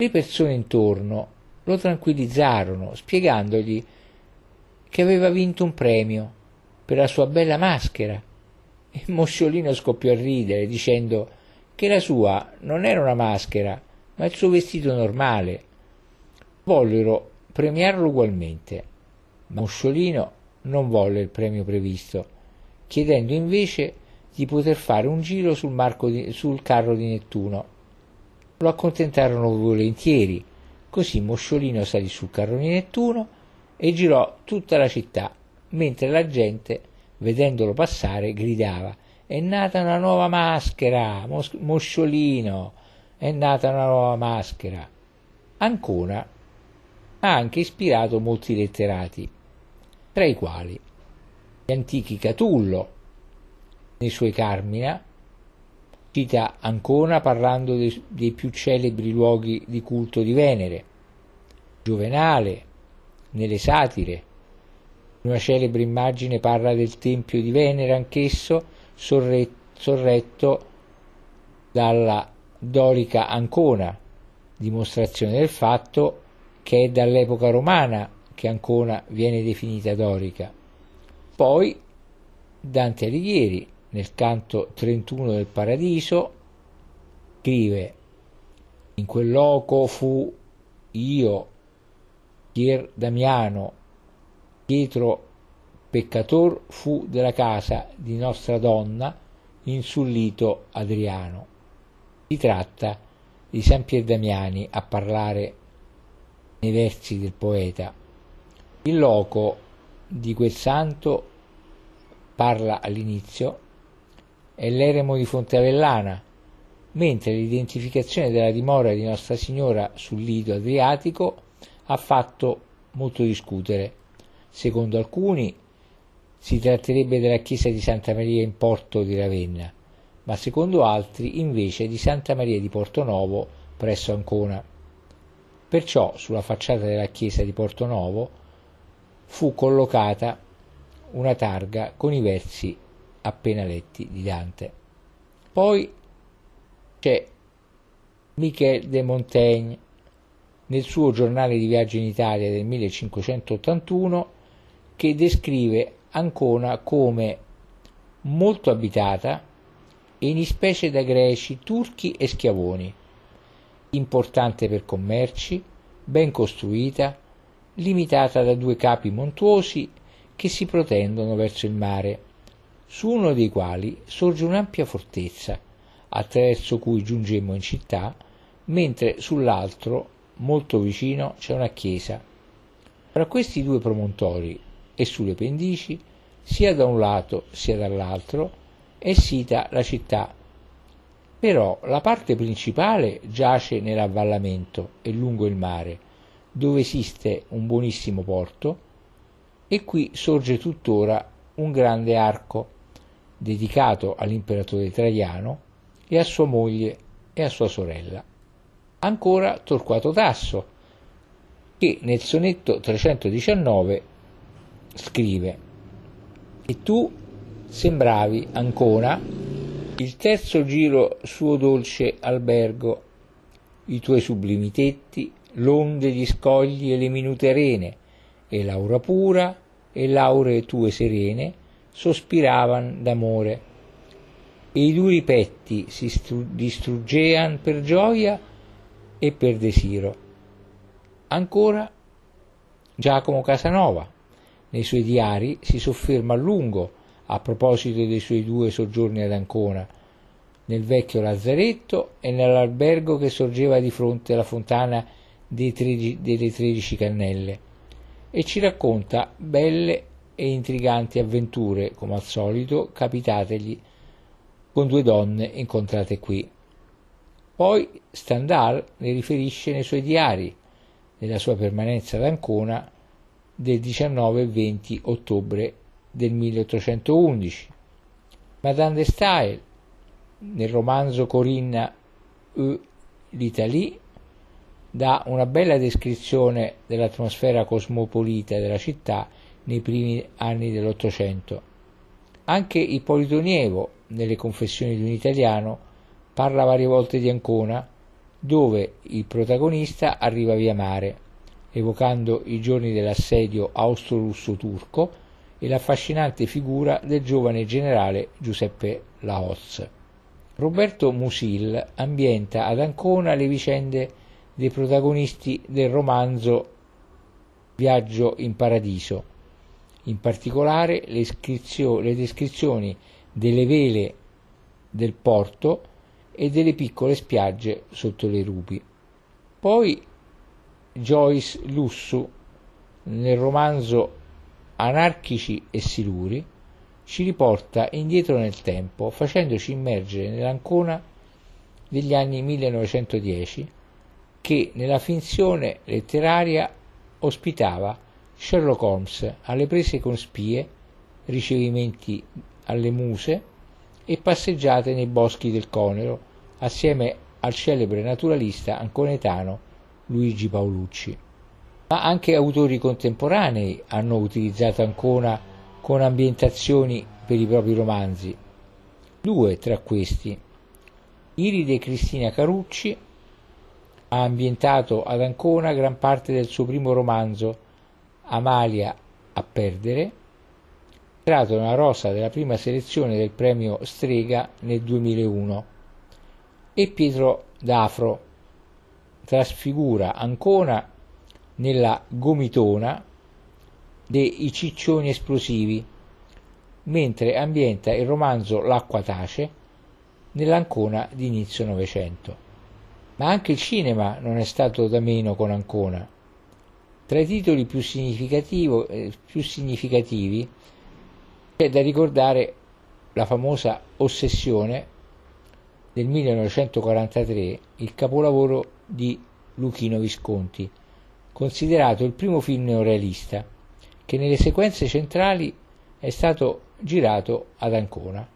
Le persone intorno lo tranquillizzarono, spiegandogli che aveva vinto un premio per la sua bella maschera. E Mosciolino scoppiò a ridere, dicendo che la sua non era una maschera, ma il suo vestito normale. Vollero premiarlo ugualmente, ma Mosciolino non volle il premio previsto, chiedendo invece di poter fare un giro sul, di, sul carro di Nettuno lo accontentarono volentieri, così Mosciolino salì sul carro di Nettuno e girò tutta la città, mentre la gente, vedendolo passare, gridava è nata una nuova maschera, Mos- Mosciolino, è nata una nuova maschera. Ancora ha anche ispirato molti letterati, tra i quali gli antichi Catullo, nei suoi Carmina, cita Ancona parlando dei, dei più celebri luoghi di culto di Venere, Giovenale, nelle satire, una celebre immagine parla del tempio di Venere anch'esso sorretto, sorretto dalla dorica Ancona, dimostrazione del fatto che è dall'epoca romana che Ancona viene definita dorica. Poi Dante Alighieri, nel canto 31 del Paradiso, scrive in quel loco fu io, Pier Damiano, Pietro peccator fu della casa di nostra donna, insullito Adriano. Si tratta di San Pier Damiani a parlare nei versi del poeta. Il loco di quel santo parla all'inizio è l'eremo di Fonteavellana, mentre l'identificazione della dimora di Nostra Signora sul lido adriatico ha fatto molto discutere. Secondo alcuni si tratterebbe della chiesa di Santa Maria in Porto di Ravenna, ma secondo altri invece di Santa Maria di Portonovo presso Ancona. Perciò sulla facciata della chiesa di Portonovo fu collocata una targa con i versi appena letti di Dante. Poi c'è Michel de Montaigne nel suo giornale di viaggio in Italia del 1581 che descrive Ancona come molto abitata e in specie da greci, turchi e schiavoni, importante per commerci, ben costruita, limitata da due capi montuosi che si protendono verso il mare, su uno dei quali sorge un'ampia fortezza, attraverso cui giungemmo in città, mentre sull'altro, molto vicino, c'è una chiesa. Fra questi due promontori e sulle pendici, sia da un lato sia dall'altro, è sita la città. Però la parte principale giace nell'avvallamento e lungo il mare, dove esiste un buonissimo porto, e qui sorge tuttora un grande arco dedicato all'imperatore Traiano e a sua moglie e a sua sorella. Ancora Torquato Tasso, che nel sonetto 319 scrive E tu sembravi ancora il terzo giro suo dolce albergo, i tuoi sublimi tetti, l'onde gli scogli e le minute arene, e l'aura pura e l'auree tue serene sospiravan d'amore e i duri petti si distruggean per gioia e per desiro. Ancora Giacomo Casanova nei suoi diari si sofferma a lungo a proposito dei suoi due soggiorni ad Ancona, nel vecchio lazzaretto e nell'albergo che sorgeva di fronte alla fontana delle tredici cannelle, e ci racconta belle e intriganti avventure, come al solito, capitategli con due donne incontrate qui. Poi Stendhal ne riferisce nei suoi diari, nella sua permanenza ad Ancona del 19 e 20 ottobre del 1811. Madame de Stael, nel romanzo Corinna e l'Italie, dà una bella descrizione dell'atmosfera cosmopolita della città nei primi anni dell'Ottocento. Anche Ippolito Nievo, nelle Confessioni di un italiano, parla varie volte di Ancona, dove il protagonista arriva via mare, evocando i giorni dell'assedio austro-russo-turco e l'affascinante figura del giovane generale Giuseppe Laoz. Roberto Musil ambienta ad Ancona le vicende dei protagonisti del romanzo Viaggio in Paradiso, in particolare le, le descrizioni delle vele del porto e delle piccole spiagge sotto le rupi. Poi Joyce Lussu, nel romanzo anarchici e siluri, ci riporta indietro nel tempo, facendoci immergere nell'Ancona degli anni 1910, che nella finzione letteraria ospitava Sherlock Holmes alle prese con spie, ricevimenti alle muse e passeggiate nei boschi del Conero assieme al celebre naturalista anconetano Luigi Paolucci ma anche autori contemporanei hanno utilizzato Ancona con ambientazioni per i propri romanzi. Due tra questi, Iride Cristina Carucci ha ambientato ad Ancona gran parte del suo primo romanzo Amalia a perdere, entrato nella rosa della prima selezione del premio Strega nel 2001, e Pietro D'Afro trasfigura Ancona nella gomitona dei ciccioni esplosivi, mentre ambienta il romanzo L'acqua tace nell'Ancona di inizio Novecento. Ma anche il cinema non è stato da meno con Ancona. Tra i titoli più, eh, più significativi c'è da ricordare la famosa Ossessione del 1943, il capolavoro di Luchino Visconti, considerato il primo film neorealista che nelle sequenze centrali è stato girato ad Ancona.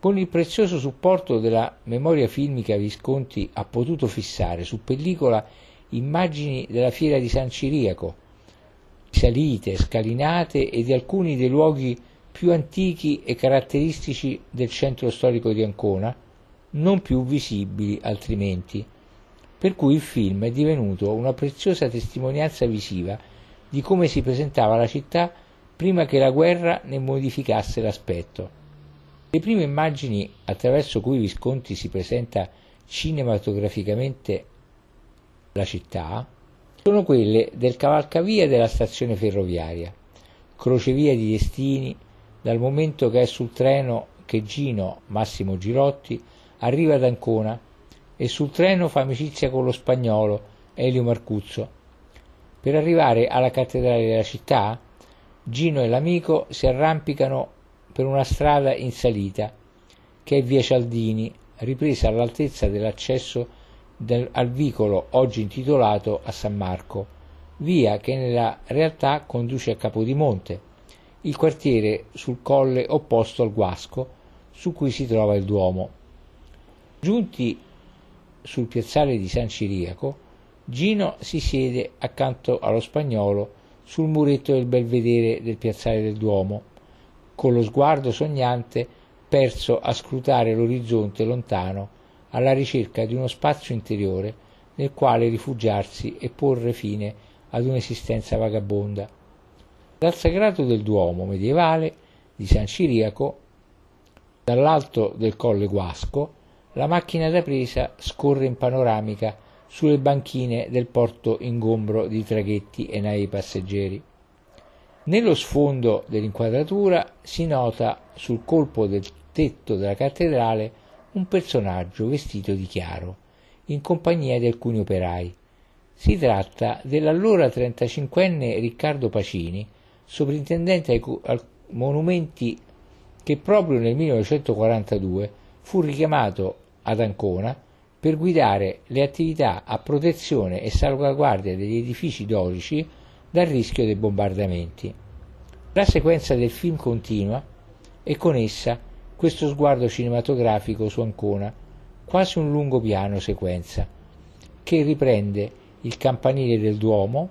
Con il prezioso supporto della memoria filmica Visconti ha potuto fissare su pellicola immagini della fiera di San Ciriaco, salite, scalinate e di alcuni dei luoghi più antichi e caratteristici del centro storico di Ancona, non più visibili altrimenti per cui il film è divenuto una preziosa testimonianza visiva di come si presentava la città prima che la guerra ne modificasse l'aspetto. Le prime immagini attraverso cui Visconti si presenta cinematograficamente la città sono quelle del cavalcavia della stazione ferroviaria, crocevia di destini, dal momento che è sul treno che Gino Massimo Girotti arriva ad Ancona e sul treno fa amicizia con lo spagnolo Elio Marcuzzo. Per arrivare alla cattedrale della città, Gino e l'amico si arrampicano per una strada in salita, che è via Cialdini, ripresa all'altezza dell'accesso del, al vicolo oggi intitolato a San Marco, via che nella realtà conduce a Capodimonte, il quartiere sul colle opposto al Guasco, su cui si trova il Duomo. Giunti sul piazzale di San Ciriaco, Gino si siede accanto allo spagnolo sul muretto del belvedere del piazzale del Duomo con lo sguardo sognante perso a scrutare l'orizzonte lontano alla ricerca di uno spazio interiore nel quale rifugiarsi e porre fine ad un'esistenza vagabonda. Dal sagrato del Duomo medievale di San Ciriaco, dall'alto del colle Guasco, la macchina da presa scorre in panoramica sulle banchine del porto ingombro di traghetti e navi passeggeri. Nello sfondo dell'inquadratura si nota sul colpo del tetto della cattedrale un personaggio vestito di chiaro, in compagnia di alcuni operai. Si tratta dell'allora 35enne Riccardo Pacini, sovrintendente ai, ai monumenti che proprio nel 1942 fu richiamato ad Ancona per guidare le attività a protezione e salvaguardia degli edifici dorici dal rischio dei bombardamenti. La sequenza del film continua e con essa questo sguardo cinematografico su Ancona, quasi un lungo piano sequenza, che riprende il campanile del Duomo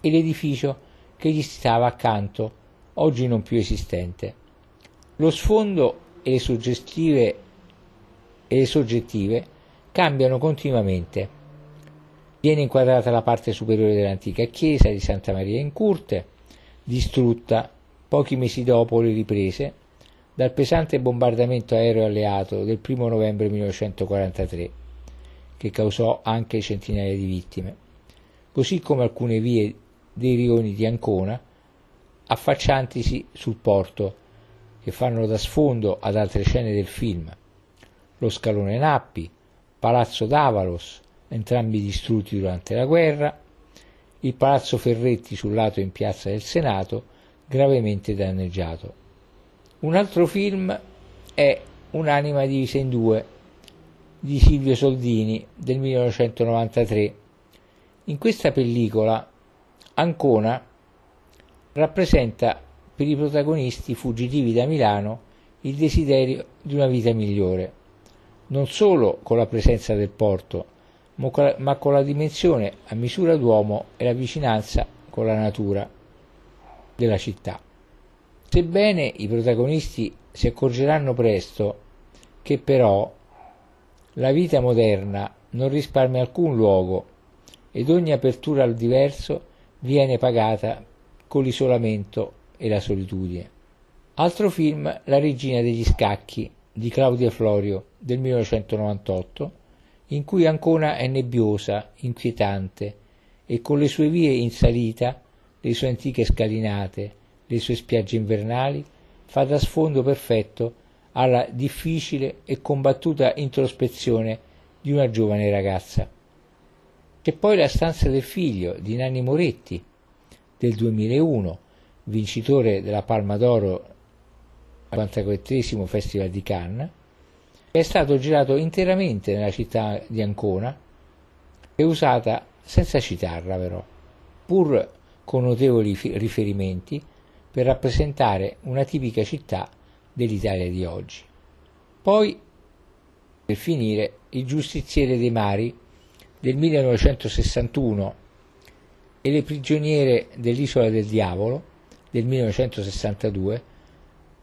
e l'edificio che gli stava accanto, oggi non più esistente. Lo sfondo e le suggestive e le soggettive cambiano continuamente Viene inquadrata la parte superiore dell'antica chiesa di Santa Maria in Curte, distrutta pochi mesi dopo le riprese dal pesante bombardamento aereo alleato del 1 novembre 1943, che causò anche centinaia di vittime, così come alcune vie dei rioni di Ancona affacciantisi sul porto, che fanno da sfondo ad altre scene del film, lo scalone Nappi, Palazzo d'Avalos, entrambi distrutti durante la guerra, il palazzo Ferretti sul lato in piazza del Senato, gravemente danneggiato. Un altro film è Un'anima divisa in due di Silvio Soldini del 1993. In questa pellicola Ancona rappresenta per i protagonisti fuggitivi da Milano il desiderio di una vita migliore, non solo con la presenza del porto, ma con la dimensione a misura d'uomo e la vicinanza con la natura della città. Sebbene i protagonisti si accorgeranno presto che però la vita moderna non risparmia alcun luogo ed ogni apertura al diverso viene pagata con l'isolamento e la solitudine. Altro film La regina degli scacchi di Claudia Florio del 1998 in cui Ancona è nebbiosa, inquietante e con le sue vie in salita, le sue antiche scalinate, le sue spiagge invernali, fa da sfondo perfetto alla difficile e combattuta introspezione di una giovane ragazza. C'è poi la stanza del figlio di Nanni Moretti del 2001, vincitore della Palma d'Oro al 54 Festival di Cannes, è stato girato interamente nella città di Ancona e usata senza citarla però, pur con notevoli riferimenti per rappresentare una tipica città dell'Italia di oggi. Poi, per finire, Il giustiziere dei mari. Del 1961 e Le prigioniere dell'isola del diavolo. Del 1962,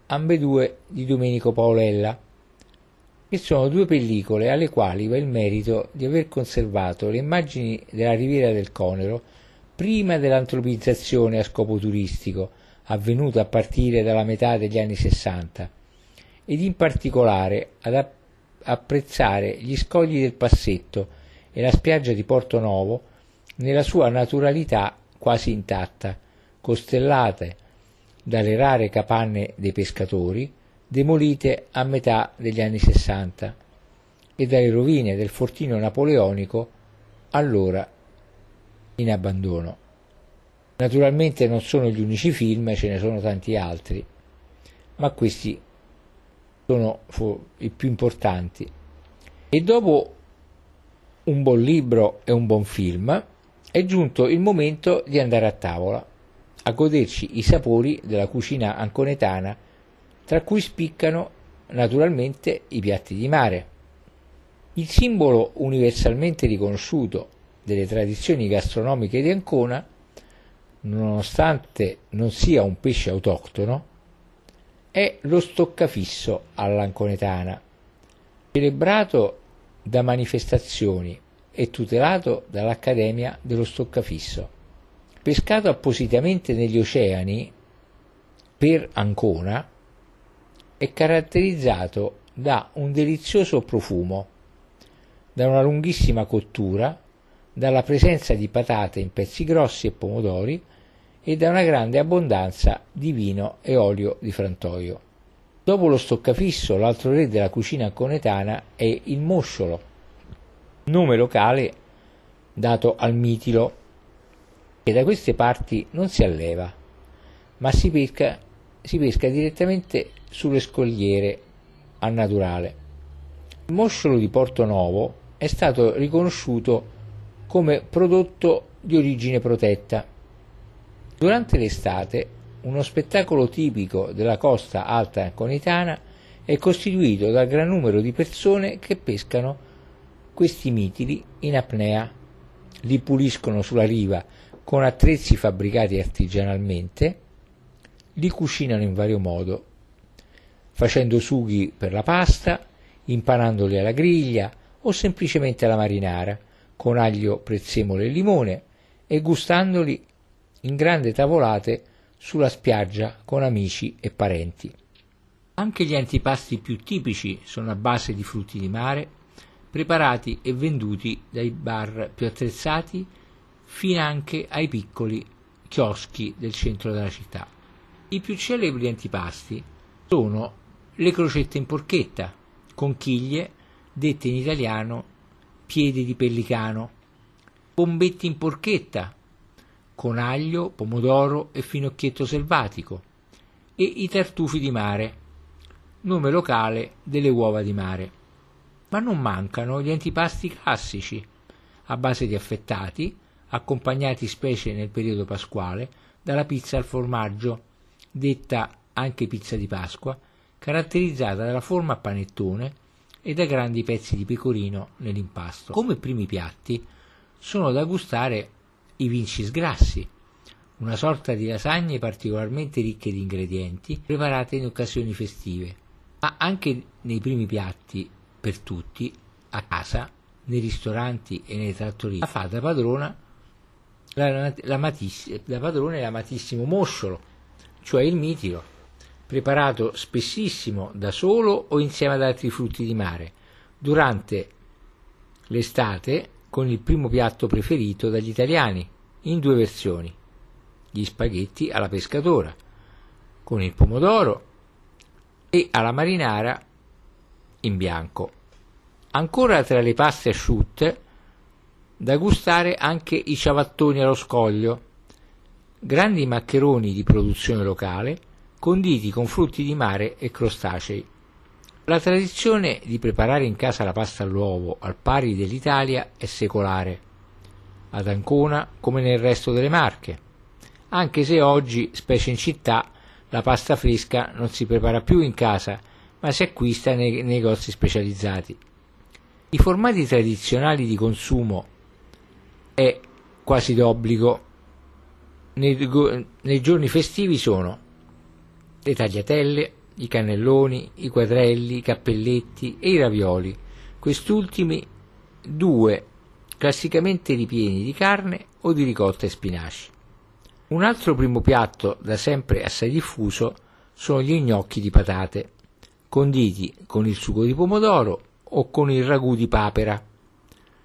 ambedue di Domenico Paolella, che sono due pellicole alle quali va il merito di aver conservato le immagini della riviera del Conero prima dell'antropizzazione a scopo turistico, avvenuto a partire dalla metà degli anni 60 ed in particolare ad apprezzare gli scogli del Passetto e la spiaggia di Porto Novo nella sua naturalità quasi intatta, costellate dalle rare capanne dei pescatori demolite a metà degli anni 60 e dalle rovine del fortino napoleonico allora in abbandono. Naturalmente non sono gli unici film, ce ne sono tanti altri, ma questi sono i più importanti. E dopo un buon libro e un buon film è giunto il momento di andare a tavola, a goderci i sapori della cucina anconetana, tra cui spiccano naturalmente i piatti di mare. Il simbolo universalmente riconosciuto delle tradizioni gastronomiche di Ancona nonostante non sia un pesce autoctono, è lo stoccafisso all'anconetana, celebrato da manifestazioni e tutelato dall'Accademia dello Stoccafisso. Pescato appositamente negli oceani per Ancona, è caratterizzato da un delizioso profumo, da una lunghissima cottura, dalla presenza di patate in pezzi grossi e pomodori, e da una grande abbondanza di vino e olio di frantoio. Dopo lo stoccafisso, l'altro re della cucina conetana è il mosciolo, nome locale dato al mitilo, che da queste parti non si alleva, ma si pesca, si pesca direttamente sulle scogliere al naturale. Il mosciolo di Porto Novo è stato riconosciuto come prodotto di origine protetta. Durante l'estate uno spettacolo tipico della costa alta conitana è costituito dal gran numero di persone che pescano questi mitili in apnea, li puliscono sulla riva con attrezzi fabbricati artigianalmente, li cucinano in vario modo, facendo sughi per la pasta, impanandoli alla griglia o semplicemente alla marinara, con aglio, prezzemolo e limone, e gustandoli in grandi tavolate sulla spiaggia con amici e parenti. Anche gli antipasti più tipici sono a base di frutti di mare, preparati e venduti dai bar più attrezzati fino anche ai piccoli chioschi del centro della città. I più celebri antipasti sono le crocette in porchetta, conchiglie, dette in italiano piedi di pellicano, bombetti in porchetta, con aglio, pomodoro e finocchietto selvatico, e i tartufi di mare, nome locale delle uova di mare. Ma non mancano gli antipasti classici, a base di affettati, accompagnati specie nel periodo pasquale dalla pizza al formaggio, detta anche pizza di Pasqua, caratterizzata dalla forma a panettone e da grandi pezzi di pecorino nell'impasto. Come primi piatti sono da gustare i vincis grassi, una sorta di lasagne particolarmente ricche di ingredienti preparate in occasioni festive, ma anche nei primi piatti per tutti, a casa, nei ristoranti e nei trattorie. La fa da padrona la, la, matiss- da padrone l'amatissimo mosciolo, cioè il mitilo, preparato spessissimo da solo o insieme ad altri frutti di mare, durante l'estate con il primo piatto preferito dagli italiani, in due versioni, gli spaghetti alla pescatora, con il pomodoro e alla marinara in bianco. Ancora tra le paste asciutte, da gustare anche i ciabattoni allo scoglio, grandi maccheroni di produzione locale, conditi con frutti di mare e crostacei. La tradizione di preparare in casa la pasta all'uovo al pari dell'Italia è secolare, ad Ancona come nel resto delle Marche, anche se oggi, specie in città, la pasta fresca non si prepara più in casa, ma si acquista nei negozi specializzati. I formati tradizionali di consumo è quasi d'obbligo nei, nei giorni festivi sono le tagliatelle, i cannelloni, i quadrelli, i cappelletti e i ravioli, quest'ultimi due classicamente ripieni di carne o di ricotta e spinaci. Un altro primo piatto da sempre assai diffuso sono gli gnocchi di patate, conditi con il sugo di pomodoro o con il ragù di papera,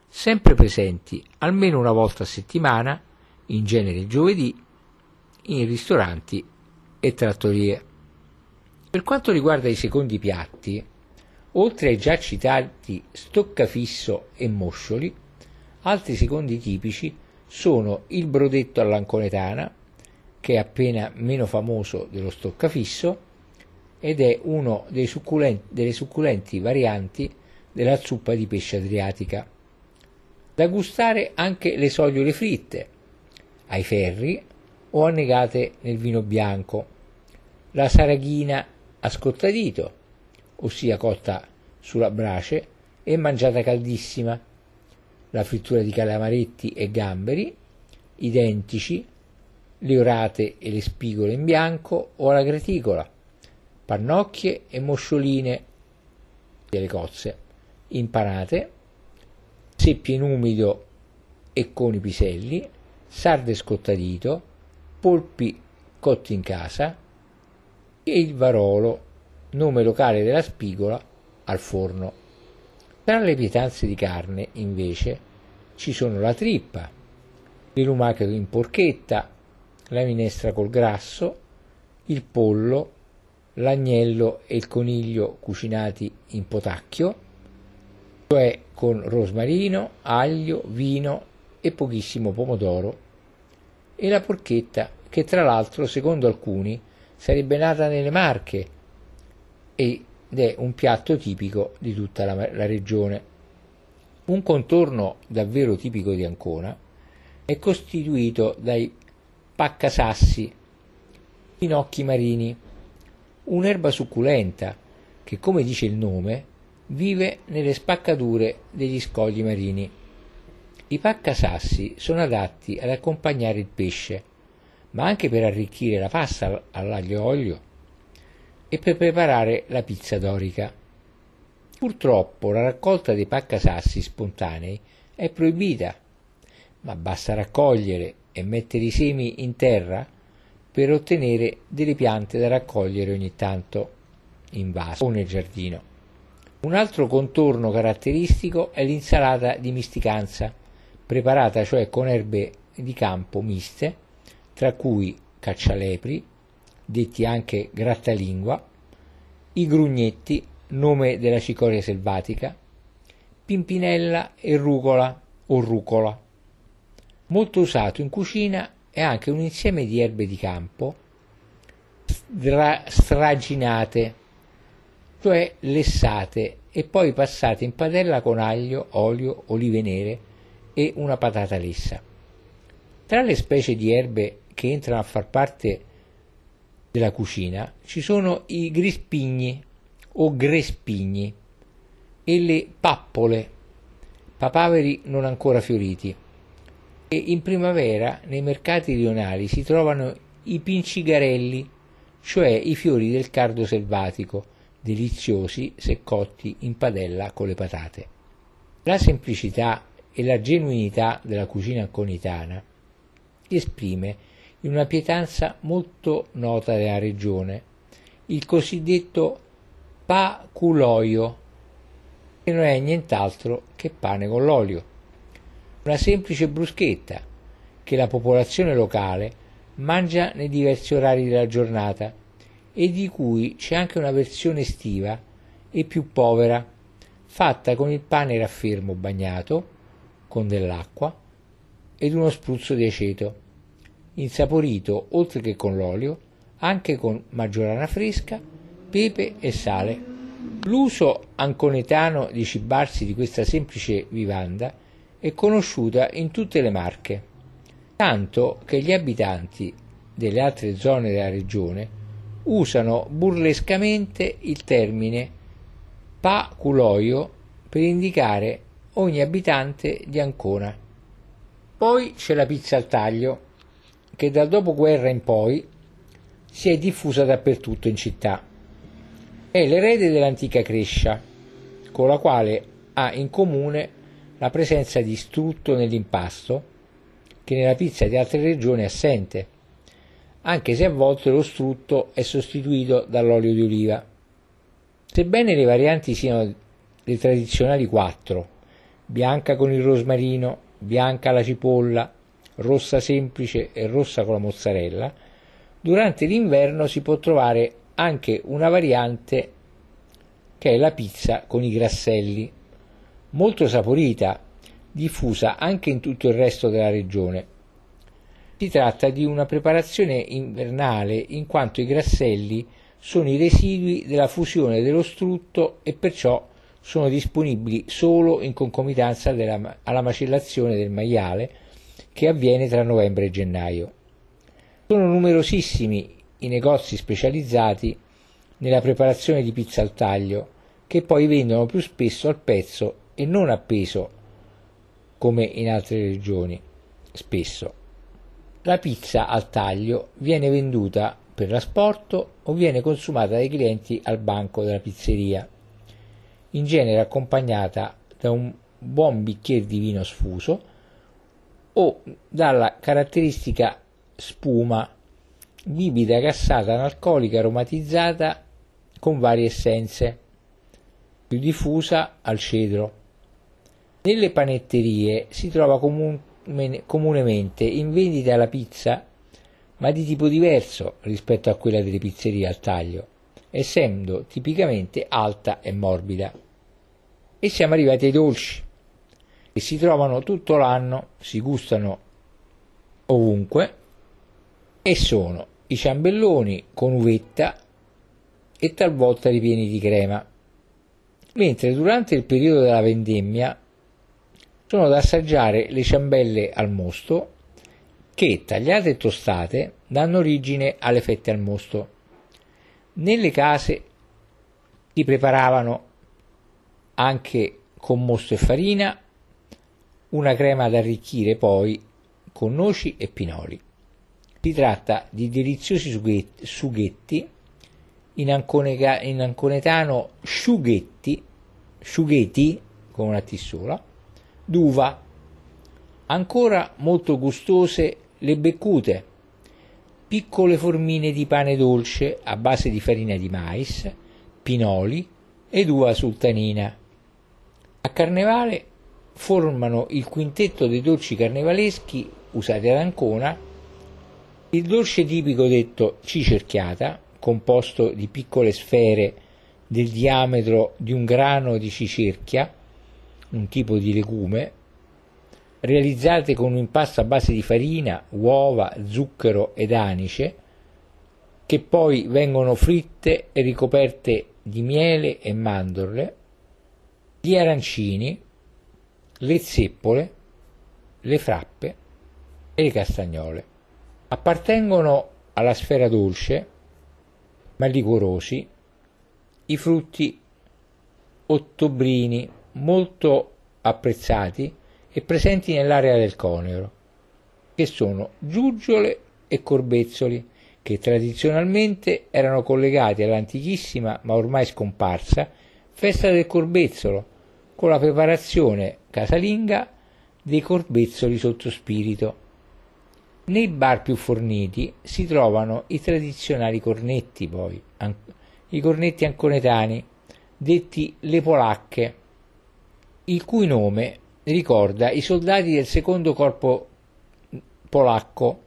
sempre presenti almeno una volta a settimana, in genere il giovedì, in ristoranti e trattorie. Per quanto riguarda i secondi piatti, oltre ai già citati stoccafisso e moscioli, altri secondi tipici sono il brodetto all'anconetana, che è appena meno famoso dello stoccafisso ed è succulenti, delle succulenti varianti della zuppa di pesce adriatica. Da gustare anche le sogliole fritte, ai ferri o annegate nel vino bianco, la saraghina a scottadito, ossia cotta sulla brace e mangiata caldissima, la frittura di calamaretti e gamberi, identici, le orate e le spigole in bianco o alla graticola, pannocchie e moscioline delle cozze, impanate, seppie in umido e con i piselli, sarde scottadito, polpi cotti in casa e il varolo, nome locale della spigola, al forno. Tra le pietanze di carne, invece, ci sono la trippa, il lumache in porchetta, la minestra col grasso, il pollo, l'agnello e il coniglio cucinati in potacchio, cioè con rosmarino, aglio, vino e pochissimo pomodoro, e la porchetta che tra l'altro, secondo alcuni, sarebbe nata nelle Marche ed è un piatto tipico di tutta la, la regione. Un contorno davvero tipico di Ancona è costituito dai paccasassi, finocchi marini, un'erba succulenta che, come dice il nome, vive nelle spaccature degli scogli marini. I paccasassi sono adatti ad accompagnare il pesce, ma anche per arricchire la pasta all'aglio e olio e per preparare la pizza dorica. Purtroppo la raccolta dei paccasassi spontanei è proibita, ma basta raccogliere e mettere i semi in terra per ottenere delle piante da raccogliere ogni tanto in vaso o nel giardino. Un altro contorno caratteristico è l'insalata di misticanza, preparata cioè con erbe di campo miste, tra cui caccialepri, detti anche grattalingua, i grugnetti, nome della cicoria selvatica, pimpinella e rucola o rucola. Molto usato in cucina è anche un insieme di erbe di campo straginate, cioè lessate e poi passate in padella con aglio, olio, olive nere e una patata lessa. Tra le specie di erbe che entrano a far parte della cucina ci sono i grispigni o grespigni e le pappole, papaveri non ancora fioriti e in primavera nei mercati rionali si trovano i pincigarelli, cioè i fiori del cardo selvatico, deliziosi se cotti in padella con le patate. La semplicità e la genuinità della cucina conitana esprime in una pietanza molto nota della regione, il cosiddetto paculoio, che non è nient'altro che pane con l'olio. Una semplice bruschetta che la popolazione locale mangia nei diversi orari della giornata e di cui c'è anche una versione estiva e più povera, fatta con il pane raffermo bagnato con dell'acqua ed uno spruzzo di aceto, insaporito oltre che con l'olio anche con maggiorana fresca, pepe e sale. L'uso anconetano di cibarsi di questa semplice vivanda è conosciuta in tutte le Marche, tanto che gli abitanti delle altre zone della regione usano burlescamente il termine paculoio per indicare ogni abitante di Ancona. Poi c'è la pizza al taglio, che dal dopoguerra in poi si è diffusa dappertutto in città. È l'erede dell'antica Crescia, con la quale ha in comune la presenza di strutto nell'impasto, che nella pizza di altre regioni è assente, anche se a volte lo strutto è sostituito dall'olio di oliva. Sebbene le varianti siano le tradizionali quattro, bianca con il rosmarino, bianca alla cipolla, rossa semplice e rossa con la mozzarella, durante l'inverno si può trovare anche una variante che è la pizza con i grasselli, molto saporita, diffusa anche in tutto il resto della regione. Si tratta di una preparazione invernale in quanto i grasselli sono i residui della fusione dello strutto e perciò sono disponibili solo in concomitanza della, alla macellazione del maiale che avviene tra novembre e gennaio. Sono numerosissimi i negozi specializzati nella preparazione di pizza al taglio che poi vendono più spesso al pezzo e non a peso come in altre regioni spesso. La pizza al taglio viene venduta per l'asporto o viene consumata dai clienti al banco della pizzeria, in genere accompagnata da un buon bicchiere di vino sfuso o dalla caratteristica spuma bibita gassata analcolica aromatizzata con varie essenze, più diffusa al cedro. Nelle panetterie si trova comun- comunemente in vendita la pizza, ma di tipo diverso rispetto a quella delle pizzerie al taglio, essendo tipicamente alta e morbida. E siamo arrivati ai dolci, che si trovano tutto l'anno, si gustano ovunque, e sono i ciambelloni con uvetta e talvolta ripieni di crema, mentre durante il periodo della vendemmia sono da assaggiare le ciambelle al mosto che, tagliate e tostate, danno origine alle fette al mosto. Nelle case si preparavano anche con mosto e farina una crema da arricchire poi con noci e pinoli. Si tratta di deliziosi sughetti, in, anconega, in anconetano sciughetti, sciughetti con una T d'uva. Ancora molto gustose le beccute, piccole formine di pane dolce a base di farina di mais, pinoli ed uva sultanina. A carnevale formano il quintetto dei dolci carnevaleschi usati ad Ancona, il dolce tipico detto cicerchiata, composto di piccole sfere del diametro di un grano di cicerchia, un tipo di legume, realizzate con un impasto a base di farina, uova, zucchero ed anice, che poi vengono fritte e ricoperte di miele e mandorle, gli arancini, le zeppole, le frappe e le castagnole. Appartengono alla sfera dolce, ma liquorosi, i frutti ottobrini molto apprezzati e presenti nell'area del conero, che sono giuggiole e corbezzoli, che tradizionalmente erano collegati all'antichissima ma ormai scomparsa festa del corbezzolo, con la preparazione casalinga dei corbezzoli sotto spirito. Nei bar più forniti si trovano i tradizionali cornetti, poi, i cornetti anconetani, detti le polacche, il cui nome ricorda i soldati del secondo corpo polacco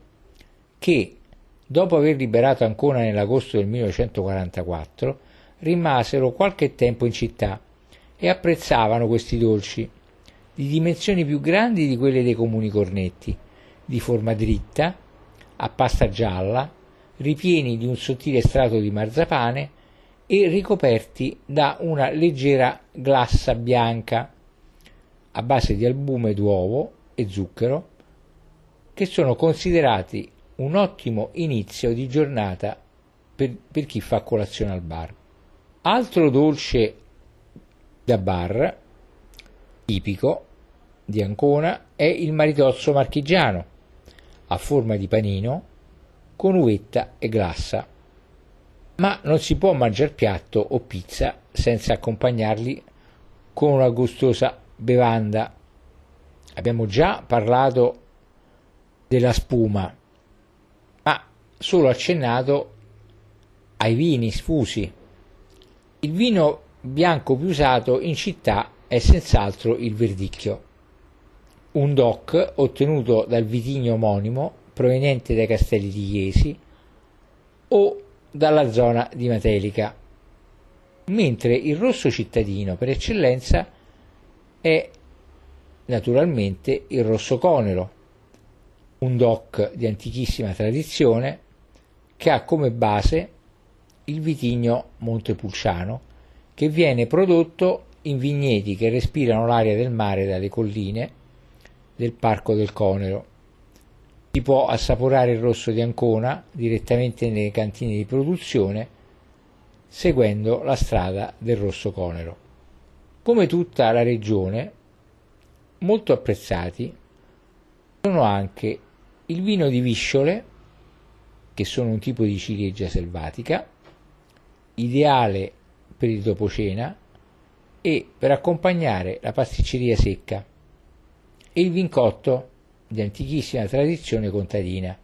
che, dopo aver liberato Ancona nell'agosto del 1944, rimasero qualche tempo in città e apprezzavano questi dolci, di dimensioni più grandi di quelle dei comuni cornetti, di forma dritta, a pasta gialla, ripieni di un sottile strato di marzapane e ricoperti da una leggera glassa bianca a base di albume d'uovo e zucchero che sono considerati un ottimo inizio di giornata per, per chi fa colazione al bar. Altro dolce da bar tipico di Ancona è il maritozzo marchigiano a forma di panino con uvetta e glassa. Ma non si può mangiare piatto o pizza senza accompagnarli con una gustosa bevanda. Abbiamo già parlato della spuma, ma solo accennato ai vini sfusi. Il vino bianco più usato in città è senz'altro il verdicchio, un DOC ottenuto dal vitigno omonimo proveniente dai castelli di Iesi o dalla zona di Matelica, mentre il rosso cittadino per eccellenza è naturalmente il rosso conero, un DOC di antichissima tradizione che ha come base il vitigno Montepulciano, che viene prodotto in vigneti che respirano l'aria del mare dalle colline del Parco del Conero. Si può assaporare il rosso di Ancona direttamente nelle cantine di produzione seguendo la strada del Rosso Conero. Come tutta la regione, molto apprezzati sono anche il vino di visciole, che sono un tipo di ciliegia selvatica, ideale per il dopocena e per accompagnare la pasticceria secca, e il vincotto di antichissima tradizione contadina,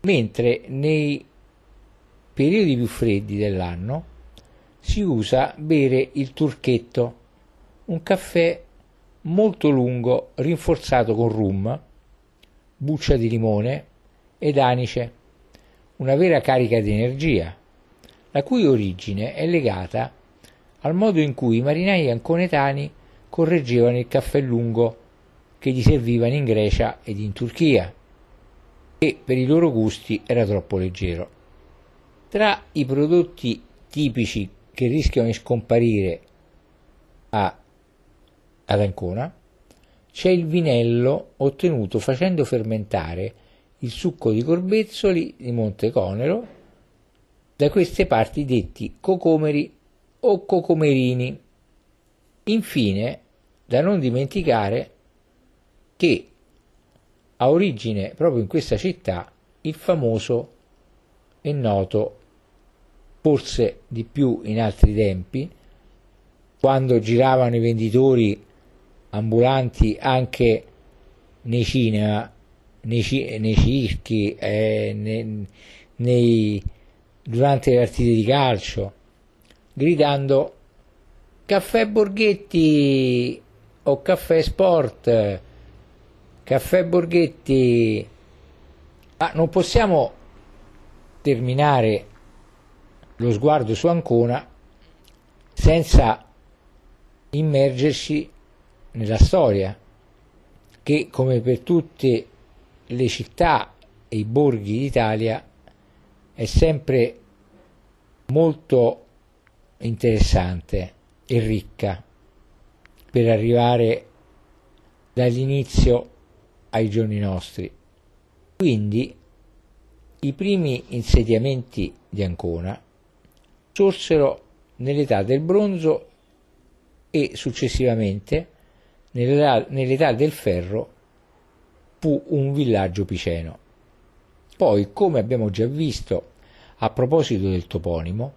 mentre nei periodi più freddi dell'anno si usa bere il turchetto, un caffè molto lungo rinforzato con rum, buccia di limone ed anice, una vera carica di energia la cui origine è legata al modo in cui i marinai anconetani correggevano il caffè lungo che gli servivano in Grecia ed in Turchia e per i loro gusti era troppo leggero. Tra i prodotti tipici che rischiano di scomparire a, ad Ancona c'è il vinello ottenuto facendo fermentare il succo di corbezzoli di Monte Conero da queste parti detti cocomeri o cocomerini. Infine, da non dimenticare che ha origine proprio in questa città il famoso e noto, forse di più in altri tempi, quando giravano i venditori ambulanti anche nei cinema, nei, nei circhi, eh, nei, nei durante le partite di calcio, gridando caffè Borghetti o caffè Sport, caffè Borghetti. Ma non possiamo terminare lo sguardo su Ancona senza immergersi nella storia che come per tutte le città e i borghi d'Italia è sempre molto interessante e ricca per arrivare dall'inizio ai giorni nostri. Quindi i primi insediamenti di Ancona sorsero nell'età del bronzo e successivamente nell'età, nell'età del ferro fu un villaggio piceno. Poi, come abbiamo già visto a proposito del toponimo,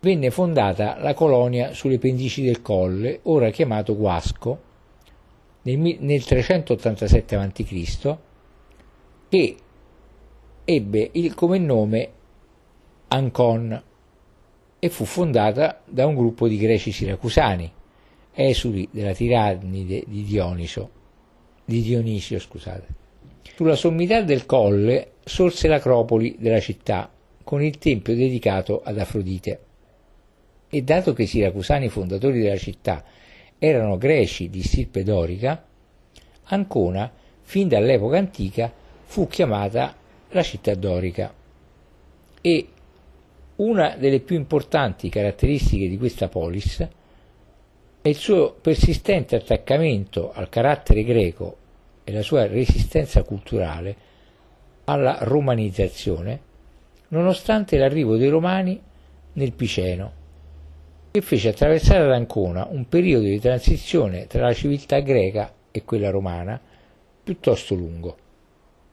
venne fondata la colonia sulle pendici del Colle, ora chiamato Guasco, nel, nel 387 a.C., che ebbe il, come nome Ancon e fu fondata da un gruppo di greci siracusani, esuli della tirannide di Dioniso, di Dionisio, scusate. Sulla sommità del colle sorse l'acropoli della città, con il tempio dedicato ad Afrodite. E dato che i siracusani fondatori della città erano greci di stirpe dorica, Ancona, fin dall'epoca antica, fu chiamata la città dorica. E una delle più importanti caratteristiche di questa polis è il suo persistente attaccamento al carattere greco e la sua resistenza culturale alla romanizzazione, nonostante l'arrivo dei romani nel Piceno, che fece attraversare ad Ancona un periodo di transizione tra la civiltà greca e quella romana piuttosto lungo.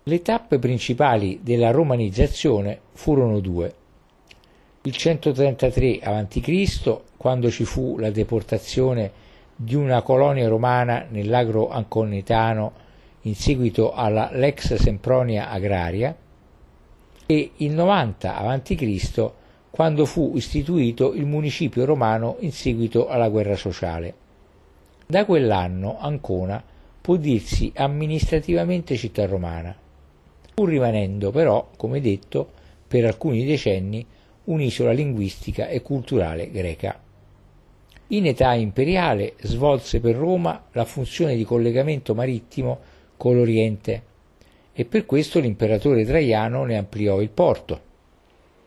Le tappe principali della romanizzazione furono due. Il 133 a.C., quando ci fu la deportazione di una colonia romana nell'agro anconetano in seguito alla Lex Sempronia Agraria e il 90 a.C. quando fu istituito il municipio romano in seguito alla guerra sociale. Da quell'anno Ancona può dirsi amministrativamente città romana, pur rimanendo però, come detto, per alcuni decenni un'isola linguistica e culturale greca. In età imperiale svolse per Roma la funzione di collegamento marittimo con l'Oriente e per questo l'imperatore Traiano ne ampliò il porto.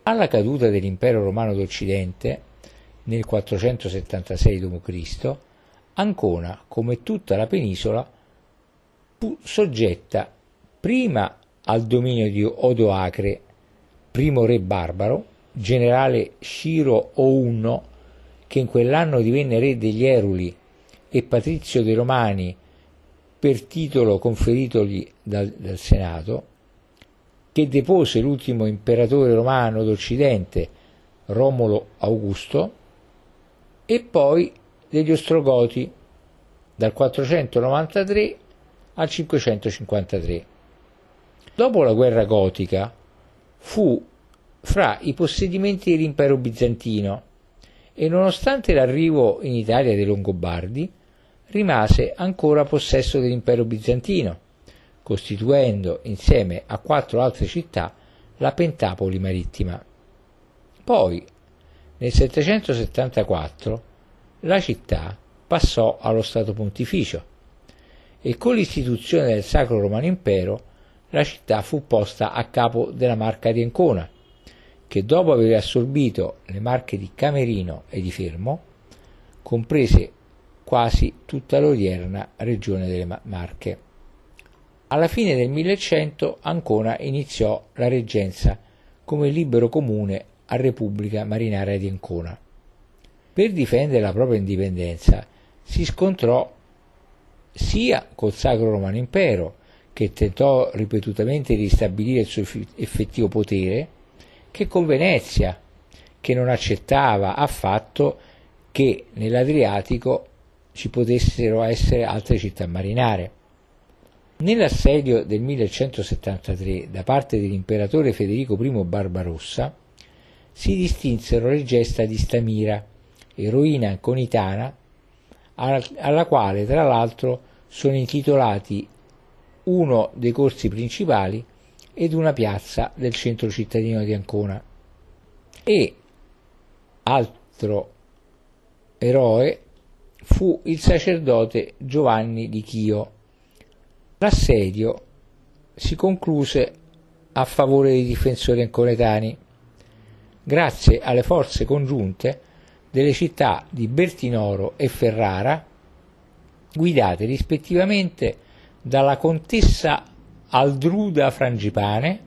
Alla caduta dell'impero romano d'Occidente, nel 476 d.C., Ancona, come tutta la penisola, fu soggetta prima al dominio di Odoacre, primo re barbaro, generale Ciro Ouno, che in quell'anno divenne re degli Eruli e patrizio dei Romani per titolo conferitogli dal, dal Senato, che depose l'ultimo imperatore romano d'Occidente, Romolo Augusto, e poi degli Ostrogoti dal 493 al 553. Dopo la guerra gotica fu fra i possedimenti dell'impero bizantino e nonostante l'arrivo in Italia dei Longobardi, rimase ancora possesso dell'impero bizantino, costituendo insieme a quattro altre città la Pentapoli marittima. Poi, nel 774, la città passò allo Stato Pontificio e con l'istituzione del Sacro Romano Impero la città fu posta a capo della Marca di Ancona, che dopo aver assorbito le marche di Camerino e di Fermo, comprese quasi tutta l'odierna regione delle Marche. Alla fine del 1100 Ancona iniziò la reggenza come libero comune a Repubblica Marinaria di Ancona. Per difendere la propria indipendenza si scontrò sia col Sacro Romano Impero, che tentò ripetutamente di ristabilire il suo effettivo potere, che con Venezia, che non accettava affatto che nell'Adriatico ci potessero essere altre città marinare. Nell'assedio del 1173 da parte dell'imperatore Federico I Barbarossa si distinsero le gesta di Stamira, eroina anconitana, alla quale tra l'altro sono intitolati uno dei corsi principali ed una piazza del centro cittadino di Ancona. E altro eroe fu il sacerdote Giovanni di Chio. L'assedio si concluse a favore dei difensori anconetani, grazie alle forze congiunte delle città di Bertinoro e Ferrara, guidate rispettivamente dalla contessa Aldruda Frangipane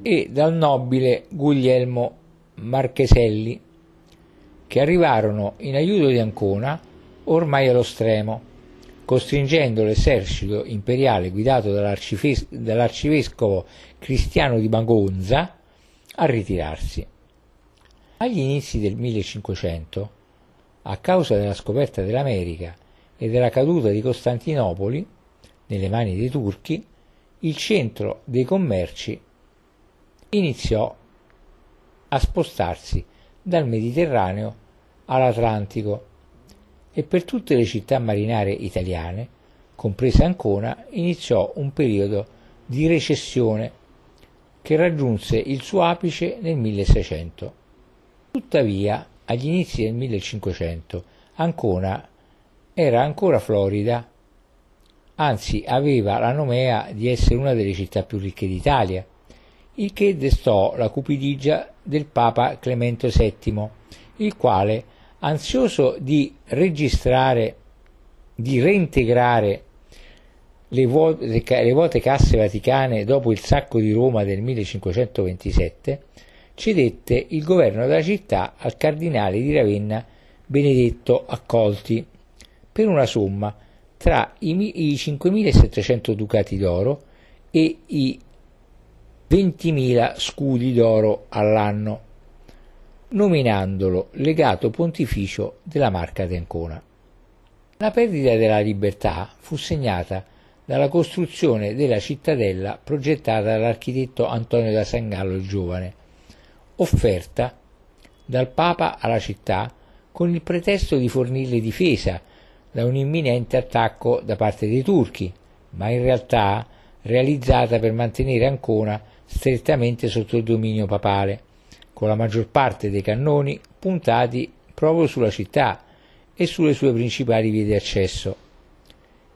e dal nobile Guglielmo Marcheselli, che arrivarono in aiuto di Ancona ormai allo stremo, costringendo l'esercito imperiale guidato dall'arcivescovo Cristiano di Magonza a ritirarsi. Agli inizi del 1500, a causa della scoperta dell'America e della caduta di Costantinopoli nelle mani dei turchi, il centro dei commerci iniziò a spostarsi dal Mediterraneo all'Atlantico e per tutte le città marinare italiane, compresa Ancona, iniziò un periodo di recessione che raggiunse il suo apice nel 1600. Tuttavia, agli inizi del 1500, Ancona era ancora florida, anzi aveva la nomea di essere una delle città più ricche d'Italia, il che destò la cupidigia del Papa Clemente VII, il quale ansioso di registrare, di reintegrare le vuote, le vuote casse vaticane dopo il sacco di Roma del 1527, cedette il governo della città al cardinale di Ravenna Benedetto Accolti per una somma tra i 5.700 ducati d'oro e i 20.000 scudi d'oro all'anno nominandolo legato pontificio della Marca di Ancona. La perdita della libertà fu segnata dalla costruzione della cittadella progettata dall'architetto Antonio da Sangallo il Giovane, offerta dal Papa alla città con il pretesto di fornirle difesa da un imminente attacco da parte dei turchi, ma in realtà realizzata per mantenere Ancona strettamente sotto il dominio papale, con la maggior parte dei cannoni puntati proprio sulla città e sulle sue principali vie di accesso.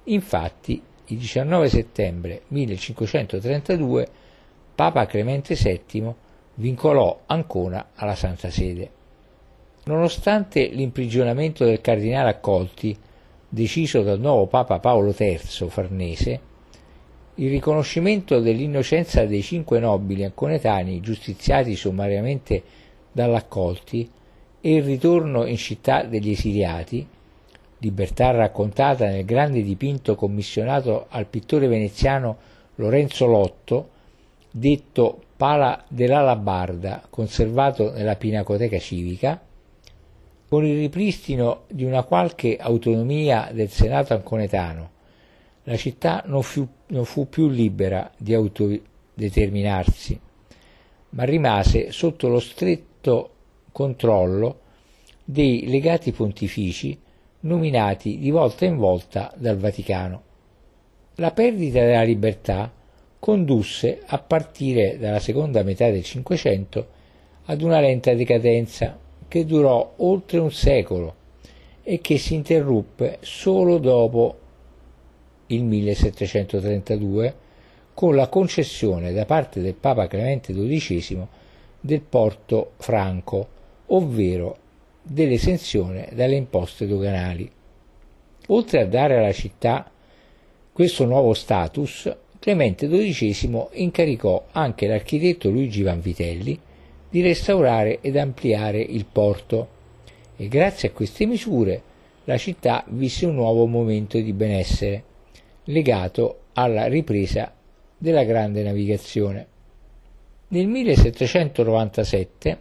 Infatti, il 19 settembre 1532 Papa Clemente VII vincolò Ancona alla Santa Sede. Nonostante l'imprigionamento del cardinale Accolti, deciso dal nuovo Papa Paolo III Farnese, il riconoscimento dell'innocenza dei cinque nobili anconetani giustiziati sommariamente dall'Accolti e il ritorno in città degli esiliati, libertà raccontata nel grande dipinto commissionato al pittore veneziano Lorenzo Lotto, detto Pala dell'Alabarda, conservato nella Pinacoteca Civica, con il ripristino di una qualche autonomia del Senato anconetano, la città non fu, non fu più libera di autodeterminarsi, ma rimase sotto lo stretto controllo dei legati pontifici nominati di volta in volta dal Vaticano. La perdita della libertà condusse a partire dalla seconda metà del Cinquecento ad una lenta decadenza che durò oltre un secolo e che si interruppe solo dopo il 1732 con la concessione da parte del Papa Clemente XII del porto franco, ovvero dell'esenzione dalle imposte doganali. Oltre a dare alla città questo nuovo status, Clemente XII incaricò anche l'architetto Luigi Vanvitelli di restaurare ed ampliare il porto e grazie a queste misure la città visse un nuovo momento di benessere legato alla ripresa della grande navigazione. Nel 1797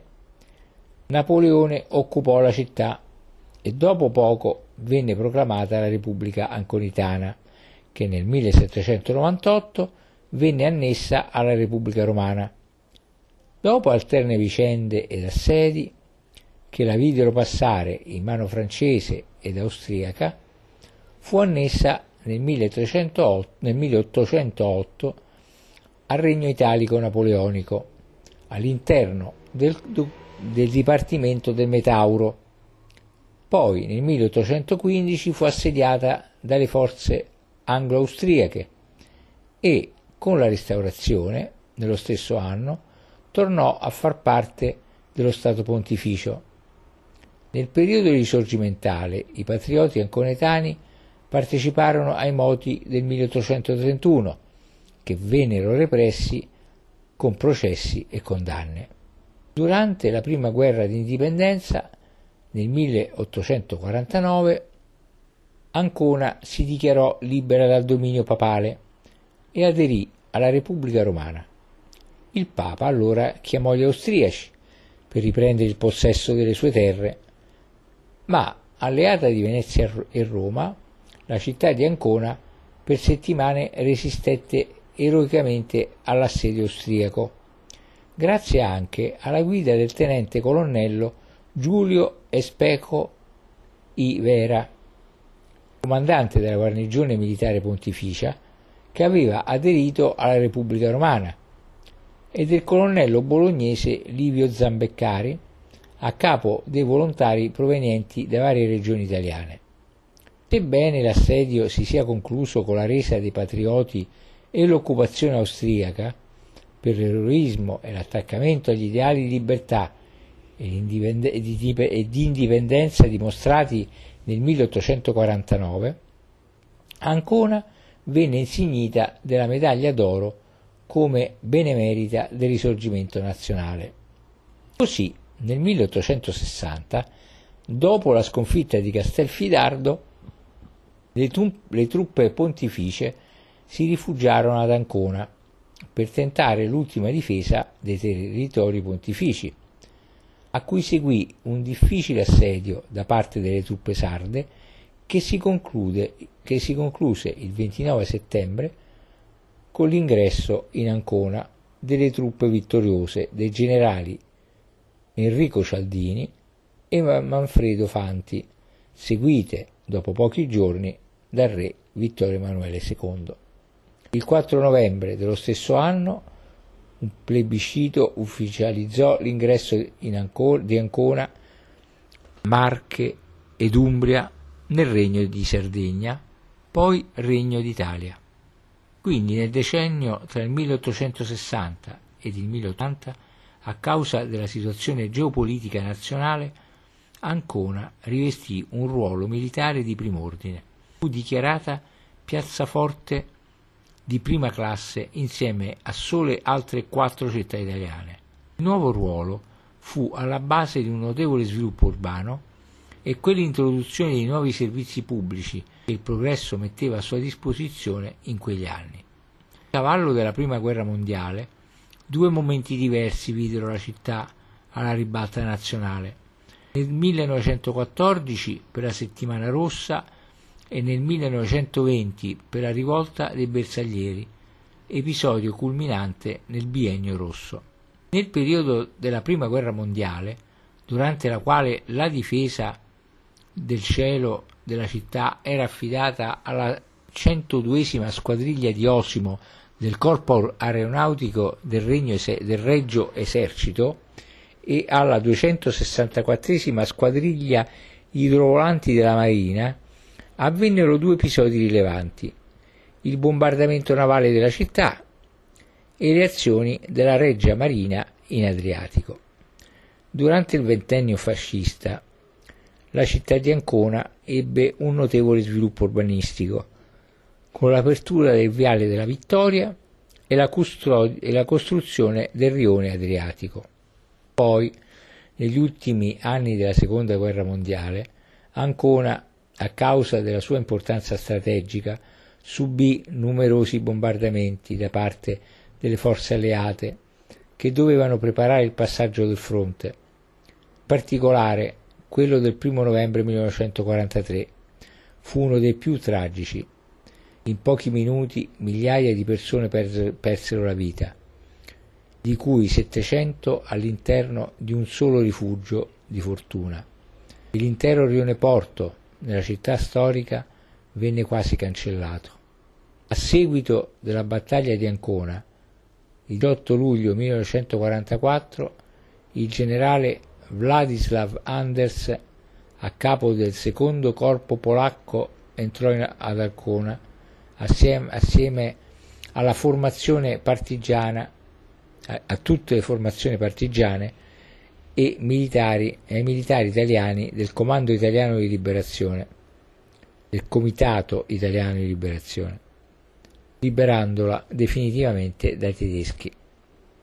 Napoleone occupò la città e dopo poco venne proclamata la Repubblica Anconitana, che nel 1798 venne annessa alla Repubblica Romana. Dopo alterne vicende ed assedi, che la videro passare in mano francese ed austriaca, fu annessa nel, 1308, nel 1808 al Regno Italico Napoleonico, all'interno del, del Dipartimento del Metauro. Poi nel 1815 fu assediata dalle forze anglo-austriache e con la restaurazione, nello stesso anno, tornò a far parte dello Stato Pontificio. Nel periodo risorgimentale i patrioti anconetani parteciparono ai moti del 1831, che vennero repressi con processi e condanne. Durante la prima guerra d'indipendenza, nel 1849, Ancona si dichiarò libera dal dominio papale e aderì alla Repubblica Romana. Il Papa allora chiamò gli austriaci per riprendere il possesso delle sue terre, ma alleata di Venezia e Roma la città di Ancona per settimane resistette eroicamente all'assedio austriaco, grazie anche alla guida del tenente colonnello Giulio Especo I Vera, comandante della guarnigione militare pontificia che aveva aderito alla Repubblica Romana, e del colonnello bolognese Livio Zambeccari, a capo dei volontari provenienti da varie regioni italiane. Sebbene l'assedio si sia concluso con la resa dei patrioti e l'occupazione austriaca, per l'eroismo e l'attaccamento agli ideali di libertà e di indipendenza dimostrati nel 1849, Ancona venne insignita della medaglia d'oro come benemerita del risorgimento nazionale. Così, nel 1860, dopo la sconfitta di Castelfidardo, le, tu- le truppe pontificie si rifugiarono ad Ancona per tentare l'ultima difesa dei territori pontifici, a cui seguì un difficile assedio da parte delle truppe sarde che si, conclude, che si concluse il 29 settembre con l'ingresso in Ancona delle truppe vittoriose dei generali Enrico Cialdini e Manfredo Fanti, seguite dopo pochi giorni dal re Vittorio Emanuele II. Il 4 novembre dello stesso anno un plebiscito ufficializzò l'ingresso Ancona, di Ancona, Marche ed Umbria nel Regno di Sardegna, poi Regno d'Italia. Quindi nel decennio tra il 1860 ed il 1080, a causa della situazione geopolitica nazionale, Ancona rivestì un ruolo militare di prim'ordine. Fu dichiarata piazzaforte di prima classe insieme a sole altre quattro città italiane. Il nuovo ruolo fu alla base di un notevole sviluppo urbano e quell'introduzione di nuovi servizi pubblici che il progresso metteva a sua disposizione in quegli anni. A cavallo della Prima Guerra Mondiale, due momenti diversi videro la città alla ribalta nazionale. Nel 1914 per la Settimana Rossa e nel 1920 per la rivolta dei Bersaglieri, episodio culminante nel Biennio Rosso. Nel periodo della Prima Guerra Mondiale, durante la quale la difesa del cielo della città era affidata alla 102esima squadriglia di Osimo del Corpo Aeronautico del, Regno, del Reggio Esercito e alla 264esima squadriglia idrovolanti della Marina, avvennero due episodi rilevanti, il bombardamento navale della città e le azioni della Reggia Marina in Adriatico. Durante il ventennio fascista la città di Ancona ebbe un notevole sviluppo urbanistico, con l'apertura del viale della Vittoria e la, custro- e la costruzione del rione Adriatico. Poi, negli ultimi anni della Seconda Guerra Mondiale, Ancona, a causa della sua importanza strategica, subì numerosi bombardamenti da parte delle forze alleate che dovevano preparare il passaggio del fronte. In particolare, quello del 1 novembre 1943 fu uno dei più tragici. In pochi minuti migliaia di persone persero la vita, di cui 700 all'interno di un solo rifugio di fortuna. L'intero rione Porto, nella città storica, venne quasi cancellato. A seguito della battaglia di Ancona, il 8 luglio 1944, il generale Władysław Anders, a capo del secondo corpo polacco, entrò ad Ancona assieme, assieme alla formazione partigiana, a, a, tutte le formazioni partigiane e militari, ai militari italiani del Comando Italiano di Liberazione, del Comitato Italiano di Liberazione, liberandola definitivamente dai tedeschi.